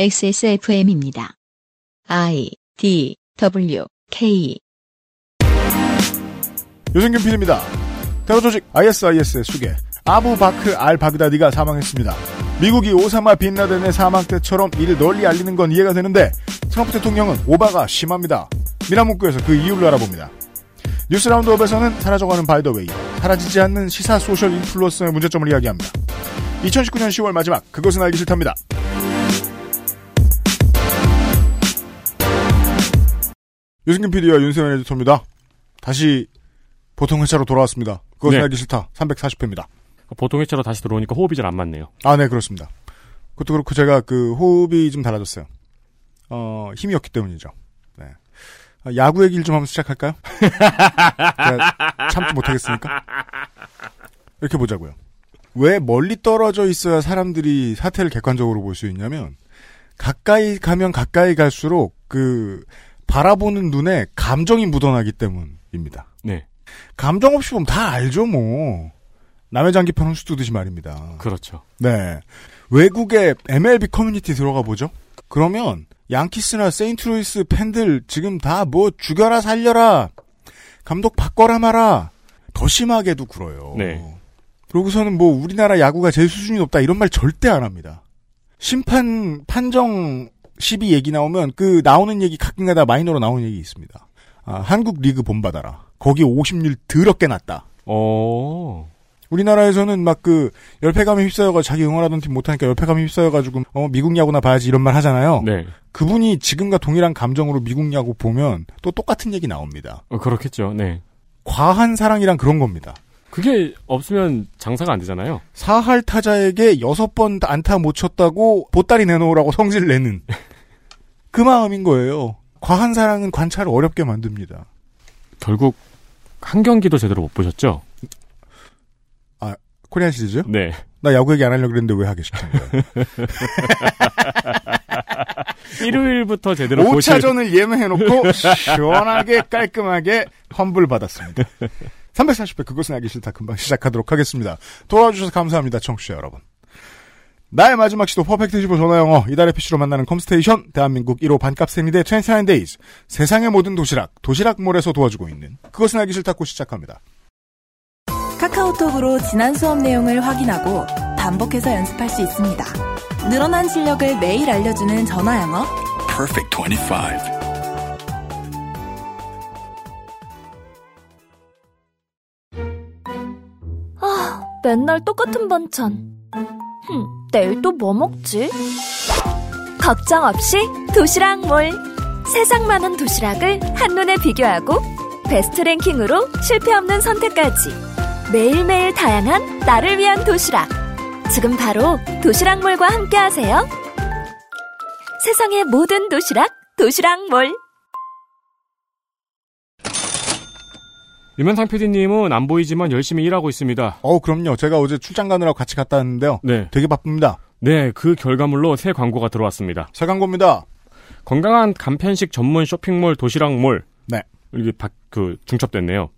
XSFM입니다. I D W K 유승균 PD입니다. 테러 조직 ISIS의 수괴 아부 바크 알 바그다디가 사망했습니다. 미국이 오사마 빈라덴의 사망 때처럼 이를 널리 알리는 건 이해가 되는데 트럼프 대통령은 오바가 심합니다. 민하문구에서 그 이유를 알아봅니다. 뉴스 roundup에서는 사라져가는 바이더웨이, 사라지지 않는 시사 소셜 인플루언서의 문제점을 이야기합니다. 2019년 10월 마지막 그것은 알기 싫답니다. 유승균 PD와 윤세현 에디터입니다. 다시 보통 회차로 돌아왔습니다. 그것은 네. 알기 싫다. 340회입니다. 보통 회차로 다시 들어오니까 호흡이 잘 안 맞네요. 아, 네, 그렇습니다. 그것도 그렇고 제가 그 호흡이 좀 달라졌어요. 어, 힘이었기 때문이죠. 네. 아, 야구 얘기를 좀 한번 시작할까요? 참지 못하겠습니까? 이렇게 보자고요. 왜 멀리 떨어져 있어야 사람들이 사태를 객관적으로 볼 수 있냐면 가까이 가면 가까이 갈수록 그 바라보는 눈에 감정이 묻어나기 때문입니다. 네. 감정 없이 보면 다 알죠, 뭐. 남의 장기판 훈수 두듯이 말입니다. 그렇죠. 네. 외국의 MLB 커뮤니티 들어가 보죠. 그러면 양키스나 세인트루이스 팬들 지금 다 뭐 죽여라 살려라 감독 바꿔라 마라 더 심하게도 굴어요. 네. 그러고서는 뭐 우리나라 야구가 제일 수준이 높다 이런 말 절대 안 합니다. 심판 판정 시비 얘기 나오면 그 나오는 얘기 가끔가다 마이너로 나오는 얘기 있습니다. 아, 한국 리그 본받아라. 거기 50일 더럽게 났다. 어. 우리나라에서는 막 그 열패감에 휩싸여가 자기 응원하던 팀 못하니까 열패감에 휩싸여가지고 어 미국 야구나 봐야지 이런 말 하잖아요. 네. 그분이 지금과 동일한 감정으로 미국 야구 보면 또 똑같은 얘기 나옵니다. 어, 그렇겠죠. 네. 과한 사랑이란 그런 겁니다. 그게 없으면 장사가 안 되잖아요. 사할 타자에게 여섯 번 안타 못 쳤다고 보따리 내놓으라고 성질 내는 그 마음인 거예요. 과한 사랑은 관찰을 어렵게 만듭니다. 결국 한 경기도 제대로 못 보셨죠? 코리안 시리즈요? 네. 나 야구 얘기 안 하려고 그랬는데 왜 하게 시킨 거예요? 일요일부터 제대로 보실 5차전을 예매해놓고 시원하게 깔끔하게 환불 받았습니다. 340회 그것은 알기 싫다 금방 시작하도록 하겠습니다. 도와주셔서 감사합니다 청취자 여러분. 나의 마지막 시도 퍼펙트 15 전화영어 이달의 PC로 만나는 컴스테이션 대한민국 1호 반값 생리대 29days 세상의 모든 도시락 도시락몰에서 도와주고 있는 그것은 알기 싫다고 시작합니다. 카카오톡으로 지난 수업 내용을 확인하고 반복해서 연습할 수 있습니다. 늘어난 실력을 매일 알려주는 전화 영어. Perfect 25. 아, 맨날 똑같은 반찬. 흠, 내일 또 뭐 먹지? 걱정 없이 도시락 몰. 세상 많은 도시락을 한눈에 비교하고 베스트 랭킹으로 실패 없는 선택까지. 매일매일 다양한 나를 위한 도시락. 지금 바로 도시락몰과 함께 하세요. 세상의 모든 도시락, 도시락몰. 유면상 PD님은 안 보이지만 열심히 일하고 있습니다. 어 그럼요. 제가 어제 출장 가느라고 같이 갔다 왔는데요. 네. 되게 바쁩니다. 네, 그 결과물로 새 광고가 들어왔습니다. 새 광고입니다. 건강한 간편식 전문 쇼핑몰 도시락몰. 네. 이게 바, 그 중첩됐네요.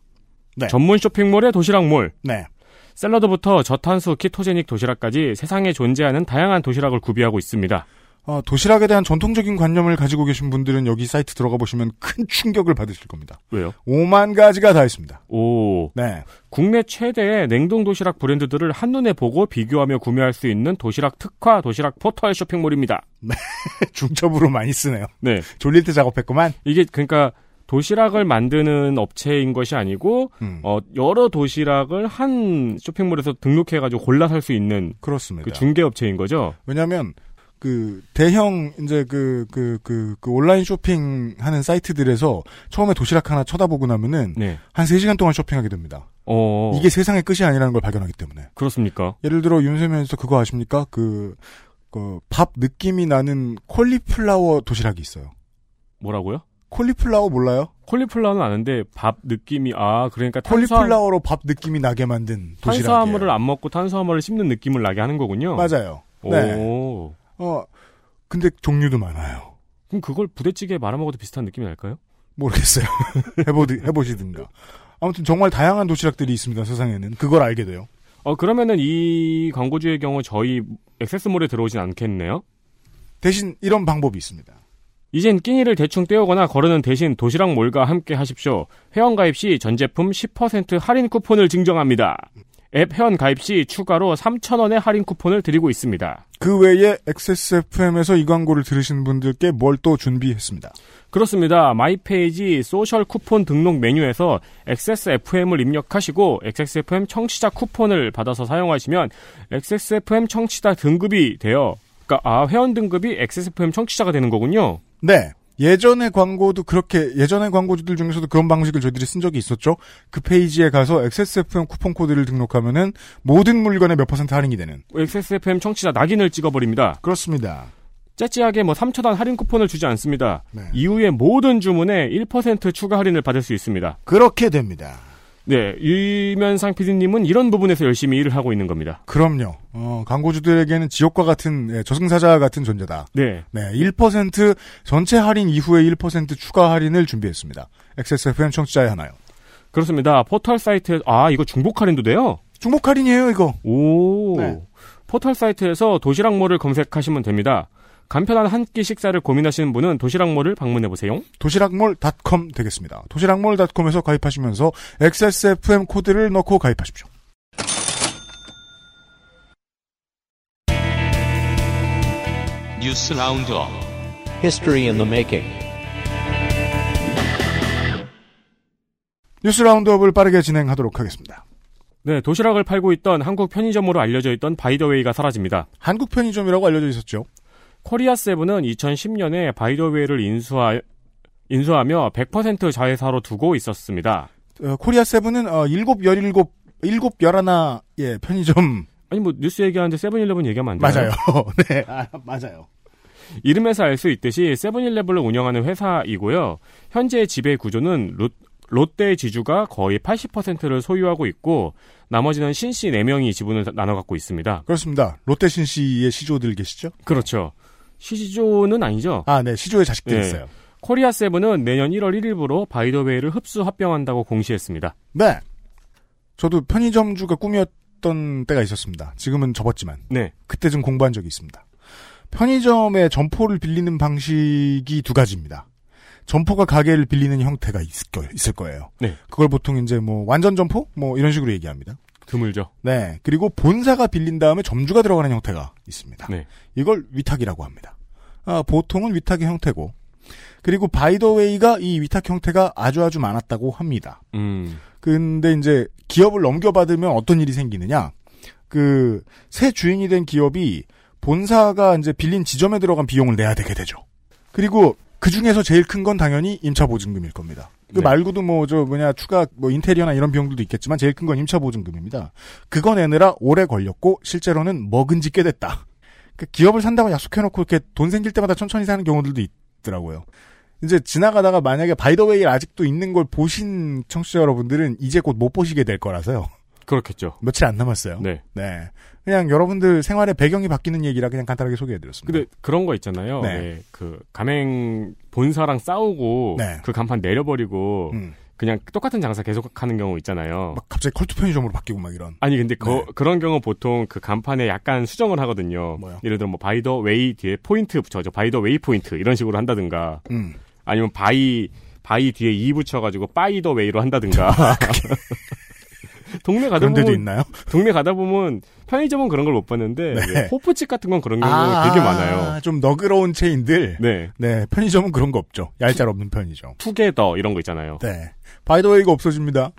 네. 전문 쇼핑몰의 도시락몰. 네. 샐러드부터 저탄수 키토제닉 도시락까지 세상에 존재하는 다양한 도시락을 구비하고 있습니다. 어, 도시락에 대한 전통적인 관념을 가지고 계신 분들은 여기 사이트 들어가 보시면 큰 충격을 받으실 겁니다. 왜요? 5만 가지가 다 있습니다. 오. 네. 국내 최대의 냉동 도시락 브랜드들을 한눈에 보고 비교하며 구매할 수 있는 도시락 특화 도시락 포털 쇼핑몰입니다. 중첩으로 많이 쓰네요. 네. 졸릴 때 작업했구만. 이게 그러니까 도시락을 만드는 업체인 것이 아니고 음, 어 여러 도시락을 한 쇼핑몰에서 등록해 가지고 골라 살 수 있는 그렇습니다. 그 중개 업체인 거죠. 왜냐하면 그 대형 이제 그그 그 그 온라인 쇼핑 하는 사이트들에서 처음에 도시락 하나 쳐다보고 나면은 네. 한 3 시간 동안 쇼핑하게 됩니다. 어. 이게 세상의 끝이 아니라는 걸 발견하기 때문에. 그렇습니까? 예를 들어 윤세면에서 그거 아십니까? 그, 그, 밥 느낌이 나는 콜리플라워 도시락이 있어요. 뭐라고요? 콜리플라워 몰라요? 콜리플라워는 아는데 밥 느낌이 아 그러니까 탄수화, 콜리플라워로 밥 느낌이 나게 만든 도시락이에요. 탄수화물을 안 먹고 탄수화물을 씹는 느낌을 나게 하는 거군요. 맞아요. 네. 오. 어, 근데 종류도 많아요. 그럼 그걸 부대찌개에 말아 먹어도 비슷한 느낌이 날까요? 모르겠어요. 해보드, 해보시든가. 아무튼 정말 다양한 도시락들이 있습니다, 세상에는. 그걸 알게 돼요. 어 그러면은 이 광고주의 경우 저희 액세스몰에 들어오진 않겠네요. 대신 이런 방법이 있습니다. 이젠 끼니를 대충 때우거나 거르는 대신 도시락 몰과 함께 하십시오. 회원 가입 시 전 제품 10% 할인 쿠폰을 증정합니다. 앱 회원 가입 시 추가로 3,000원의 할인 쿠폰을 드리고 있습니다. 그 외에 XSFM에서 이 광고를 들으신 분들께 뭘 또 준비했습니다. 그렇습니다. 마이페이지 소셜 쿠폰 등록 메뉴에서 XSFM을 입력하시고 XSFM 청취자 쿠폰을 받아서 사용하시면 XSFM 청취자 등급이 되어 그러니까 아 회원 등급이 XSFM 청취자가 되는 거군요. 네. 예전의 광고도 그렇게 예전의 광고주들 중에서도 그런 방식을 저희들이 쓴 적이 있었죠. 그 페이지에 가서 XSFM 쿠폰 코드를 등록하면은 모든 물건에 몇 퍼센트 할인이 되는. XSFM 청취자 낙인을 찍어버립니다. 그렇습니다. 짜찌하게 뭐 3천원 할인 쿠폰을 주지 않습니다. 네. 이후에 모든 주문에 1% 추가 할인을 받을 수 있습니다. 그렇게 됩니다. 네, 유면상 PD님은 이런 부분에서 열심히 일을 하고 있는 겁니다. 그럼요. 어, 광고주들에게는 지옥과 같은 예, 저승사자 같은 존재다. 네, 네, 1% 전체 할인 이후에 1% 추가 할인을 준비했습니다. XSFM 청취자에 하나요. 그렇습니다. 포털 사이트, 아, 이거 중복 할인도 돼요? 중복 할인이에요, 이거. 오. 네. 포털 사이트에서 도시락몰을 검색하시면 됩니다. 간편한 한 끼 식사를 고민하시는 분은 도시락몰을 방문해 보세요. 도시락몰닷컴 되겠습니다. 도시락몰닷컴에서 가입하시면서 XSFM 코드를 넣고 가입하십시오. 뉴스 roundup. History in the making. 뉴스 roundup을 빠르게 진행하도록 하겠습니다. 네, 도시락을 팔고 있던 한국 편의점으로 알려져 있던 바이더웨이가 사라집니다. 한국 편의점이라고 알려져 있었죠. 코리아 세븐은 2010년에 바이더웨이를 인수하, 인수하며 100% 자회사로 두고 있었습니다. 어, 코리아 세븐은 어, 일곱 열일곱 일곱 열하나 예 편의점 아니 뭐 뉴스 얘기하는데 세븐일레븐 얘기하면 안 되나요? 맞아요. 네, 아, 맞아요. 이름에서 알 수 있듯이 세븐일레븐을 운영하는 회사이고요. 현재 지배 구조는 롯, 롯데 지주가 거의 80%를 소유하고 있고 나머지는 신씨 4명이 지분을 나눠 갖고 있습니다. 그렇습니다. 롯데 신 씨의 시조들 계시죠? 그렇죠. 시조는 아니죠. 아, 네, 시조의 자식들 네. 있어요. 코리아 세븐은 내년 1월 1일부로 바이더웨이를 흡수 합병한다고 공시했습니다. 네. 저도 편의점주가 꿈이었던 때가 있었습니다. 지금은 접었지만 네. 그때 좀 공부한 적이 있습니다. 편의점의 점포를 빌리는 방식이 두 가지입니다. 점포가 가게를 빌리는 형태가 있을, 거, 있을 거예요. 네. 그걸 보통 이제 뭐 완전 점포 뭐 이런 식으로 얘기합니다. 드물죠. 네. 그리고 본사가 빌린 다음에 점주가 들어가는 형태가 있습니다. 네. 이걸 위탁이라고 합니다. 아, 보통은 위탁의 형태고 그리고 바이더웨이가 이 위탁 형태가 아주 아주 많았다고 합니다. 음. 근데 이제 기업을 넘겨받으면 어떤 일이 생기느냐? 그 새 주인이 된 기업이 본사가 이제 빌린 지점에 들어간 비용을 내야 되게 되죠. 그리고 그 중에서 제일 큰 건 당연히 임차 보증금일 겁니다. 그 네. 말고도 뭐 저 뭐냐 추가 뭐 인테리어나 이런 비용들도 있겠지만 제일 큰 건 임차 보증금입니다. 그거 내느라 오래 걸렸고 실제로는 먹은 지 꽤 됐다. 그 기업을 산다고 약속해놓고 이렇게 돈 생길 때마다 천천히 사는 경우들도 있더라고요. 이제 지나가다가 만약에 바이더웨이 아직도 있는 걸 보신 청취자 여러분들은 이제 곧 못 보시게 될 거라서요. 그렇겠죠. 며칠 안 남았어요. 네. 네. 그냥 여러분들 생활의 배경이 바뀌는 얘기라 그냥 간단하게 소개해드렸습니다. 근데 그런 거 있잖아요. 네. 네, 그 가맹 본사랑 싸우고 네. 그 간판 내려버리고 음, 그냥 똑같은 장사 계속하는 경우 있잖아요. 막 갑자기 컬투 편의점으로 바뀌고 막 이런. 아니 근데 그, 네. 그 런 경우 보통 그 간판에 약간 수정을 하거든요. 뭐요? 예를 들어 뭐 바이더 웨이 뒤에 포인트 붙여줘. 바이더 웨이 포인트 이런 식으로 한다든가 음. 아니면 바이 바이 뒤에 이 붙여가지고 바이더 웨이로 한다든가. 동네 가다 그런 데도 보면 있나요? 동네 가다 보면 편의점은 그런 걸 못 봤는데 네. 왜 호프집 같은 건 그런 경우가 되게 많아요. 좀 너그러운 체인들. 네. 네. 편의점은 그런 거 없죠. 얄짤 없는 편의점. 투게더 이런 거 있잖아요. 네. 바이더웨이가 없어집니다.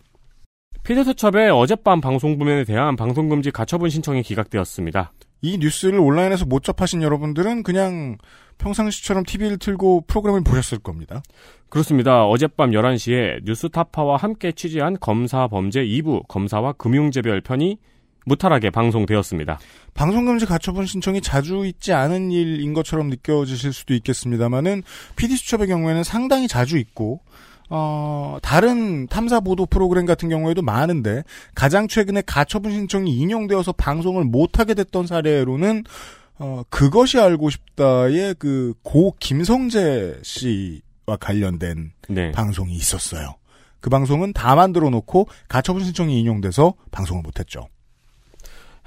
피드수첩의 어젯밤 방송부면에 대한 방송금지 가처분 신청이 기각되었습니다. 이 뉴스를 온라인에서 못 접하신 여러분들은 그냥 평상시처럼 TV를 틀고 프로그램을 보셨을 겁니다. 그렇습니다. 어젯밤 11시에 뉴스타파와 함께 취재한 검사 범죄 2부 검사와 금융재별 편이 무탈하게 방송되었습니다. 방송금지 가처분 신청이 자주 있지 않은 일인 것처럼 느껴지실 수도 있겠습니다만은 PD수첩의 경우에는 상당히 자주 있고 어, 다른 탐사 보도 프로그램 같은 경우에도 많은데 가장 최근에 가처분 신청이 인용되어서 방송을 못하게 됐던 사례로는 어, 그것이 알고 싶다의 그 고 김성재 씨와 관련된 네. 방송이 있었어요. 그 방송은 다 만들어 놓고 가처분 신청이 인용돼서 방송을 못했죠.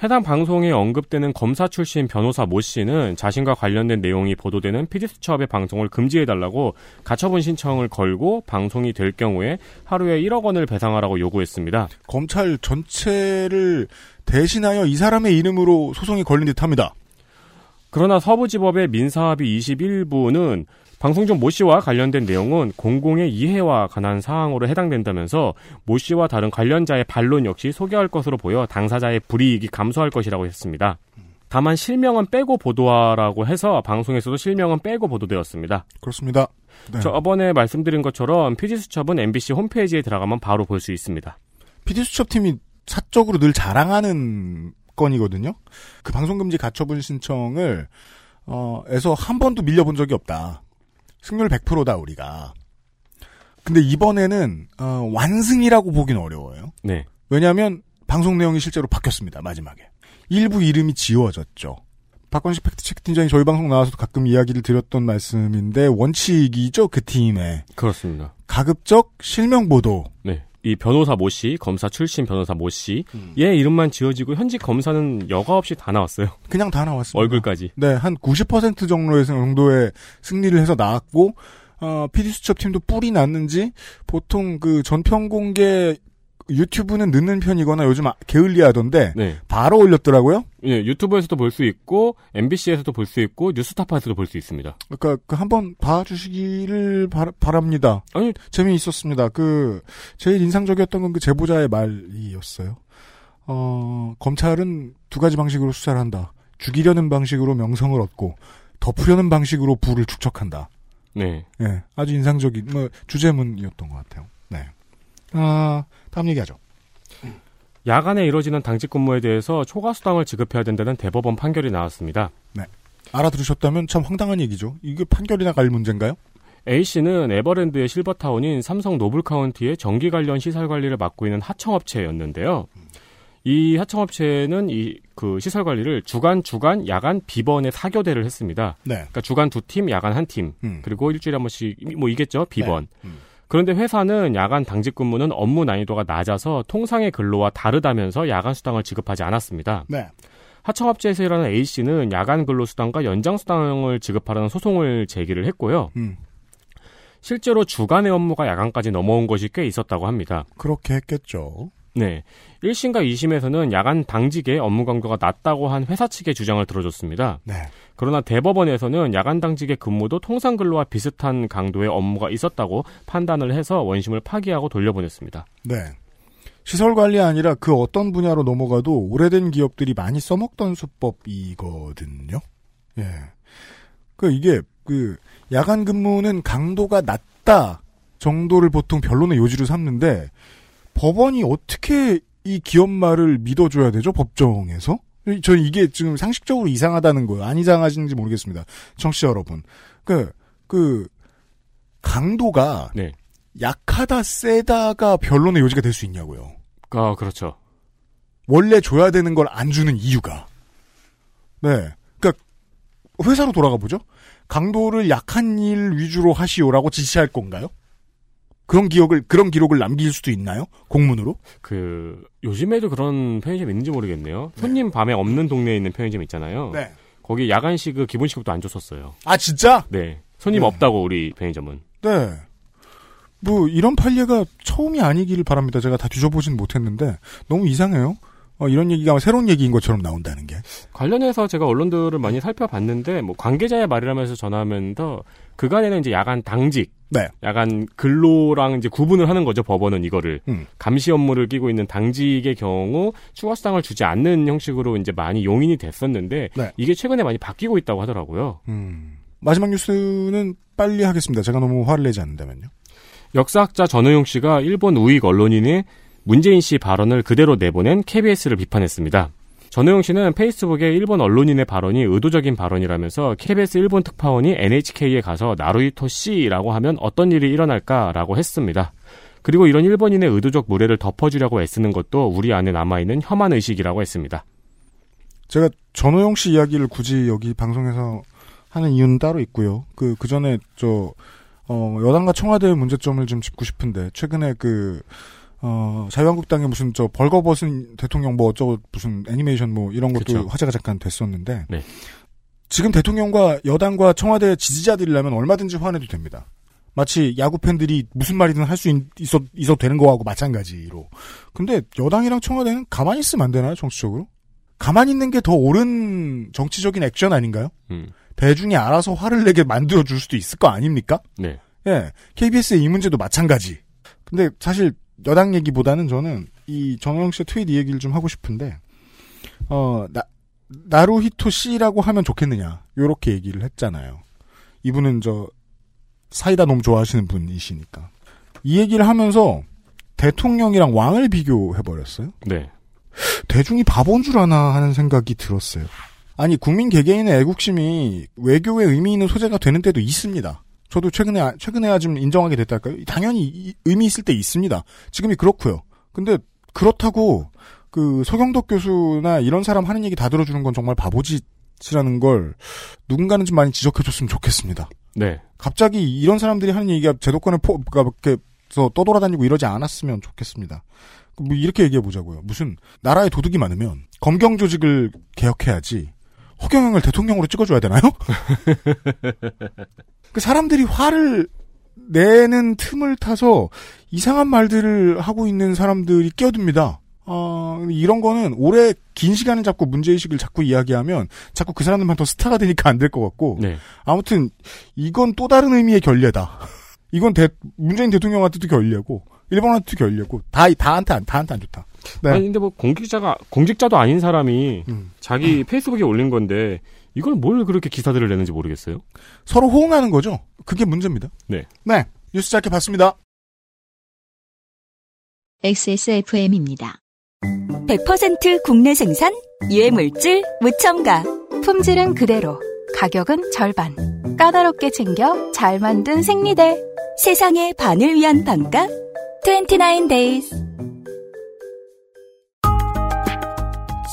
해당 방송에 언급되는 검사 출신 변호사 모 씨는 자신과 관련된 내용이 보도되는 피디수첩의 방송을 금지해달라고 가처분 신청을 걸고 방송이 될 경우에 하루에 1억 원을 배상하라고 요구했습니다. 검찰 전체를 대신하여 이 사람의 이름으로 소송이 걸린 듯 합니다. 그러나 서부지법의 민사합의 21부는 방송 중 모 씨와 관련된 내용은 공공의 이해와 관한 사항으로 해당된다면서 모 씨와 다른 관련자의 반론 역시 소개할 것으로 보여 당사자의 불이익이 감소할 것이라고 했습니다. 다만 실명은 빼고 보도하라고 해서 방송에서도 실명은 빼고 보도되었습니다. 그렇습니다. 네. 저번에 말씀드린 것처럼 피디수첩은 MBC 홈페이지에 들어가면 바로 볼 수 있습니다. PD수첩팀이 사적으로 늘 자랑하는 건이거든요. 그 방송금지 가처분 신청을 어, 에서 한 번도 밀려본 적이 없다. 승률 100%다 우리가. 근데 이번에는 어, 완승이라고 보기는 어려워요. 네. 왜냐하면 방송 내용이 실제로 바뀌었습니다. 마지막에 일부 이름이 지워졌죠. 박건식 팩트체크 팀장이 저희 방송 나와서도 가끔 이야기를 드렸던 말씀인데 원칙이죠 그 팀의 그렇습니다. 가급적 실명 보도. 네. 이 변호사 모 씨, 검사 출신 변호사 모 씨, 음. 얘 이름만 지어지고 현직 검사는 여과 없이 다 나왔어요. 그냥 다 나왔습니다. 얼굴까지. 네, 한 90% 정도의 정도의 승리를 해서 나왔고, 어, PD수첩 팀도 뿔이 났는지, 보통 그 전편 공개 유튜브는 늦는 편이거나 요즘 아- 게을리하던데, 네. 바로 올렸더라고요? 예, 유튜브에서도 볼 수 있고 MBC에서도 볼 수 있고 뉴스타파에서도 볼 수 있습니다. 그러니까 그 한번 봐주시기를 바, 바랍니다. 아니 재미있었습니다. 그, 제일 인상적이었던 건 그 제보자의 말이었어요. 어, 검찰은 두 가지 방식으로 수사를 한다. 죽이려는 방식으로 명성을 얻고, 덮으려는 방식으로 부를 축적한다. 네. 예, 아주 인상적인, 뭐, 주제문이었던 것 같아요. 네. 아, 다음 얘기하죠. 야간에 이뤄지는 당직 근무에 대해서 초과 수당을 지급해야 된다는 대법원 판결이 나왔습니다. 알아들으셨다면 참 황당한 얘기죠. 이게 판결이 나 갈 문제인가요? A 씨는 에버랜드의 실버타운인 삼성 노블카운티의 전기 관련 시설 관리를 맡고 있는 하청업체였는데요. 이 하청업체는 이 그 시설 관리를 주간, 주간, 야간, 비번에 사교대를 했습니다. 네. 그러니까 주간 두 팀, 야간 한 팀. 음. 그리고 일주일에 한 번씩 뭐 이겠죠 비번. 네. 음. 그런데 회사는 야간 당직 근무는 업무 난이도가 낮아서 통상의 근로와 다르다면서 야간 수당을 지급하지 않았습니다. 네. 하청업체에서 일하는 A 씨는 야간 근로 수당과 연장 수당을 지급하라는 소송을 제기를 했고요. 음. 실제로 주간의 업무가 야간까지 넘어온 것이 꽤 있었다고 합니다. 그렇게 했겠죠. 네. 1심과 2심에서는 야간 당직의 업무 강도가 낮다고 한 회사 측의 주장을 들어줬습니다. 네. 그러나 대법원에서는 야간 당직의 근무도 통상 근로와 비슷한 강도의 업무가 있었다고 판단을 해서 원심을 파기하고 돌려보냈습니다. 네. 시설 관리 아니라 그 어떤 분야로 넘어가도 오래된 기업들이 많이 써먹던 수법이거든요. 예. 그 이게 그 야간 근무는 강도가 낮다 정도를 보통 변론의 요지로 삼는데 법원이 어떻게 이 기업 말을 믿어줘야 되죠 법정에서? 저 이게 지금 상식적으로 이상하다는 거예요. 안 이상하신지 모르겠습니다. 청취자 여러분. 그, 그, 강도가 네. 약하다 세다가 변론의 요지가 될 수 있냐고요. 아, 그렇죠. 원래 줘야 되는 걸 안 주는 이유가. 네. 그러니까 회사로 돌아가 보죠. 강도를 약한 일 위주로 하시오라고 지시할 건가요? 그런 기억을 그런 기록을 남길 수도 있나요? 공문으로? 그, 요즘에도 그런 편의점 있는지 모르겠네요. 손님 밤에 없는 동네에 있는 편의점 있잖아요. 네. 거기 야간식 그 기본 시급도 안 줬었어요. 아 진짜? 네. 손님 네. 없다고 우리 편의점은. 네. 뭐 이런 판례가 처음이 아니기를 바랍니다. 제가 다 뒤져보진 못했는데 너무 이상해요. 어, 이런 얘기가 새로운 얘기인 것처럼 나온다는 게. 관련해서 제가 언론들을 많이 살펴봤는데 뭐 관계자의 말이라면서 전하면서 그간에는 이제 야간 당직, 네. 야간 근로랑 이제 구분을 하는 거죠. 법원은 이거를 음. 감시 업무를 끼고 있는 당직의 경우 추가 수당을 주지 않는 형식으로 이제 많이 용인이 됐었는데 네. 이게 최근에 많이 바뀌고 있다고 하더라고요. 음. 마지막 뉴스는 빨리 하겠습니다. 제가 너무 화를 내지 않는다면요. 역사학자 전호용 씨가 일본 우익 언론인의 문재인 씨 발언을 그대로 내보낸 KBS를 비판했습니다. 전호용 씨는 페이스북에 일본 언론인의 발언이 의도적인 발언이라면서 KBS 일본 특파원이 NHK에 가서 나루이토 씨라고 하면 어떤 일이 일어날까라고 했습니다. 그리고 이런 일본인의 의도적 무례를 덮어주려고 애쓰는 것도 우리 안에 남아있는 혐한 의식이라고 했습니다. 제가 전호영 씨 이야기를 굳이 여기 방송에서 하는 이유는 따로 있고요. 그, 그 전에 저, 어, 여당과 청와대의 문제점을 좀 짚고 싶은데, 최근에 그, 어, 자유한국당의 무슨 저 벌거벗은 대통령 뭐 어쩌고 무슨 애니메이션 뭐 이런 것도 그쵸. 화제가 잠깐 됐었는데 네. 지금 대통령과 여당과 청와대 지지자들이라면 얼마든지 화내도 됩니다. 마치 야구 팬들이 무슨 말이든 할 수 있어 있어도 되는 거하고 마찬가지로. 근데 여당이랑 청와대는 가만히 있으면 안 되나요, 정치적으로? 가만히 있는 게 더 옳은 정치적인 액션 아닌가요? 음. 대중이 알아서 화를 내게 만들어 줄 수도 있을 거 아닙니까? 네. 예. KBS의 이 문제도 마찬가지. 근데 사실 여당 얘기보다는 저는 이 정영 씨의 트윗 이 얘기를 좀 하고 싶은데, 어, 나, 나루히토 씨라고 하면 좋겠느냐. 요렇게 얘기를 했잖아요. 이분은 저, 사이다 너무 좋아하시는 분이시니까. 이 얘기를 하면서 대통령이랑 왕을 비교해 버렸어요. 네. 대중이 바본 줄 아나 하는 생각이 들었어요. 아니 국민 개개인의 애국심이 외교에 의미 있는 소재가 되는 때도 있습니다. 저도 최근에 아- 최근에야 좀 인정하게 됐달까요? 당연히 이- 의미 있을 때 있습니다. 지금이 그렇고요. 근데 그렇다고 그 서경덕 교수나 이런 사람 하는 얘기 다 들어주는 건 정말 바보짓이라는 걸 누군가는 좀 많이 지적해줬으면 좋겠습니다. 네. 갑자기 이런 사람들이 하는 얘기가 제도권에 포, 그러니까 이렇게 떠돌아다니고 이러지 않았으면 좋겠습니다. 뭐 이렇게 얘기해 보자고요. 무슨 나라에 도둑이 많으면 검경 조직을 개혁해야지 허경영을 대통령으로 찍어줘야 되나요? 그 사람들이 화를 내는 틈을 타서 이상한 말들을 하고 있는 사람들이 끼어듭니다. 어, 이런 거는 오래 긴 시간을 잡고 문제의식을 자꾸 이야기하면 자꾸 그 사람들만 더 스타가 되니까 안 될 것 같고 네. 아무튼 이건 또 다른 의미의 결례다. 이건 대, 문재인 대통령한테도 결례고 일본한테도 결례고 다 다한테 안 다한테 안 좋다. 네. 아니 근데 뭐 공직자가 공직자도 아닌 사람이 음. 자기 페이스북에 올린 건데 이걸 뭘 그렇게 기사들을 내는지 모르겠어요. 서로 호응하는 거죠. 그게 문제입니다. 네. 네. 뉴스 짧게 봤습니다. XSFM입니다. 100% 국내 생산, 유해물질, 무첨가. 품질은 그대로, 가격은 절반. 까다롭게 챙겨 잘 만든 생리대. 세상의 반을 위한 반값. 29days.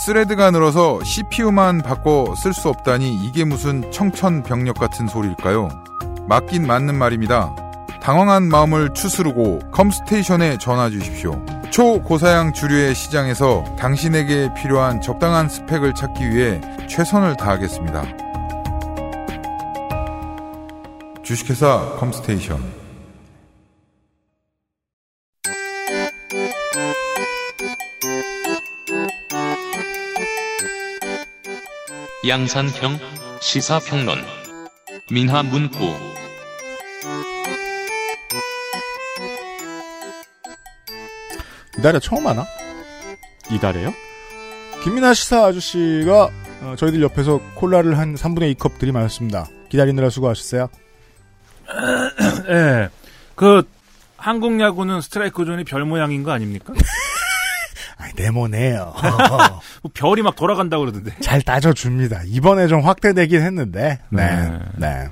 스레드가 늘어서 CPU만 바꿔 쓸 수 없다니 이게 무슨 청천벽력 같은 소리일까요? 맞긴 맞는 말입니다. 당황한 마음을 추스르고 컴스테이션에 전화 주십시오. 초고사양 주류의 시장에서 당신에게 필요한 적당한 스펙을 찾기 위해 최선을 다하겠습니다. 주식회사 컴스테이션 양산형 시사평론 민하 문구 이달에 처음 하나? 이달에요? 김민하 시사 아저씨가 어, 저희들 옆에서 콜라를 한 3분의 2컵 들이마셨습니다. 기다리느라 수고하셨어요. 예. 그 한국 야구는 스트라이크 존이 별 모양인 거 아닙니까? 아이, 네모네요. 뭐 별이 막 돌아간다고 그러던데. 잘 따져줍니다. 이번에 좀 확대되긴 했는데. 네. 네. 네.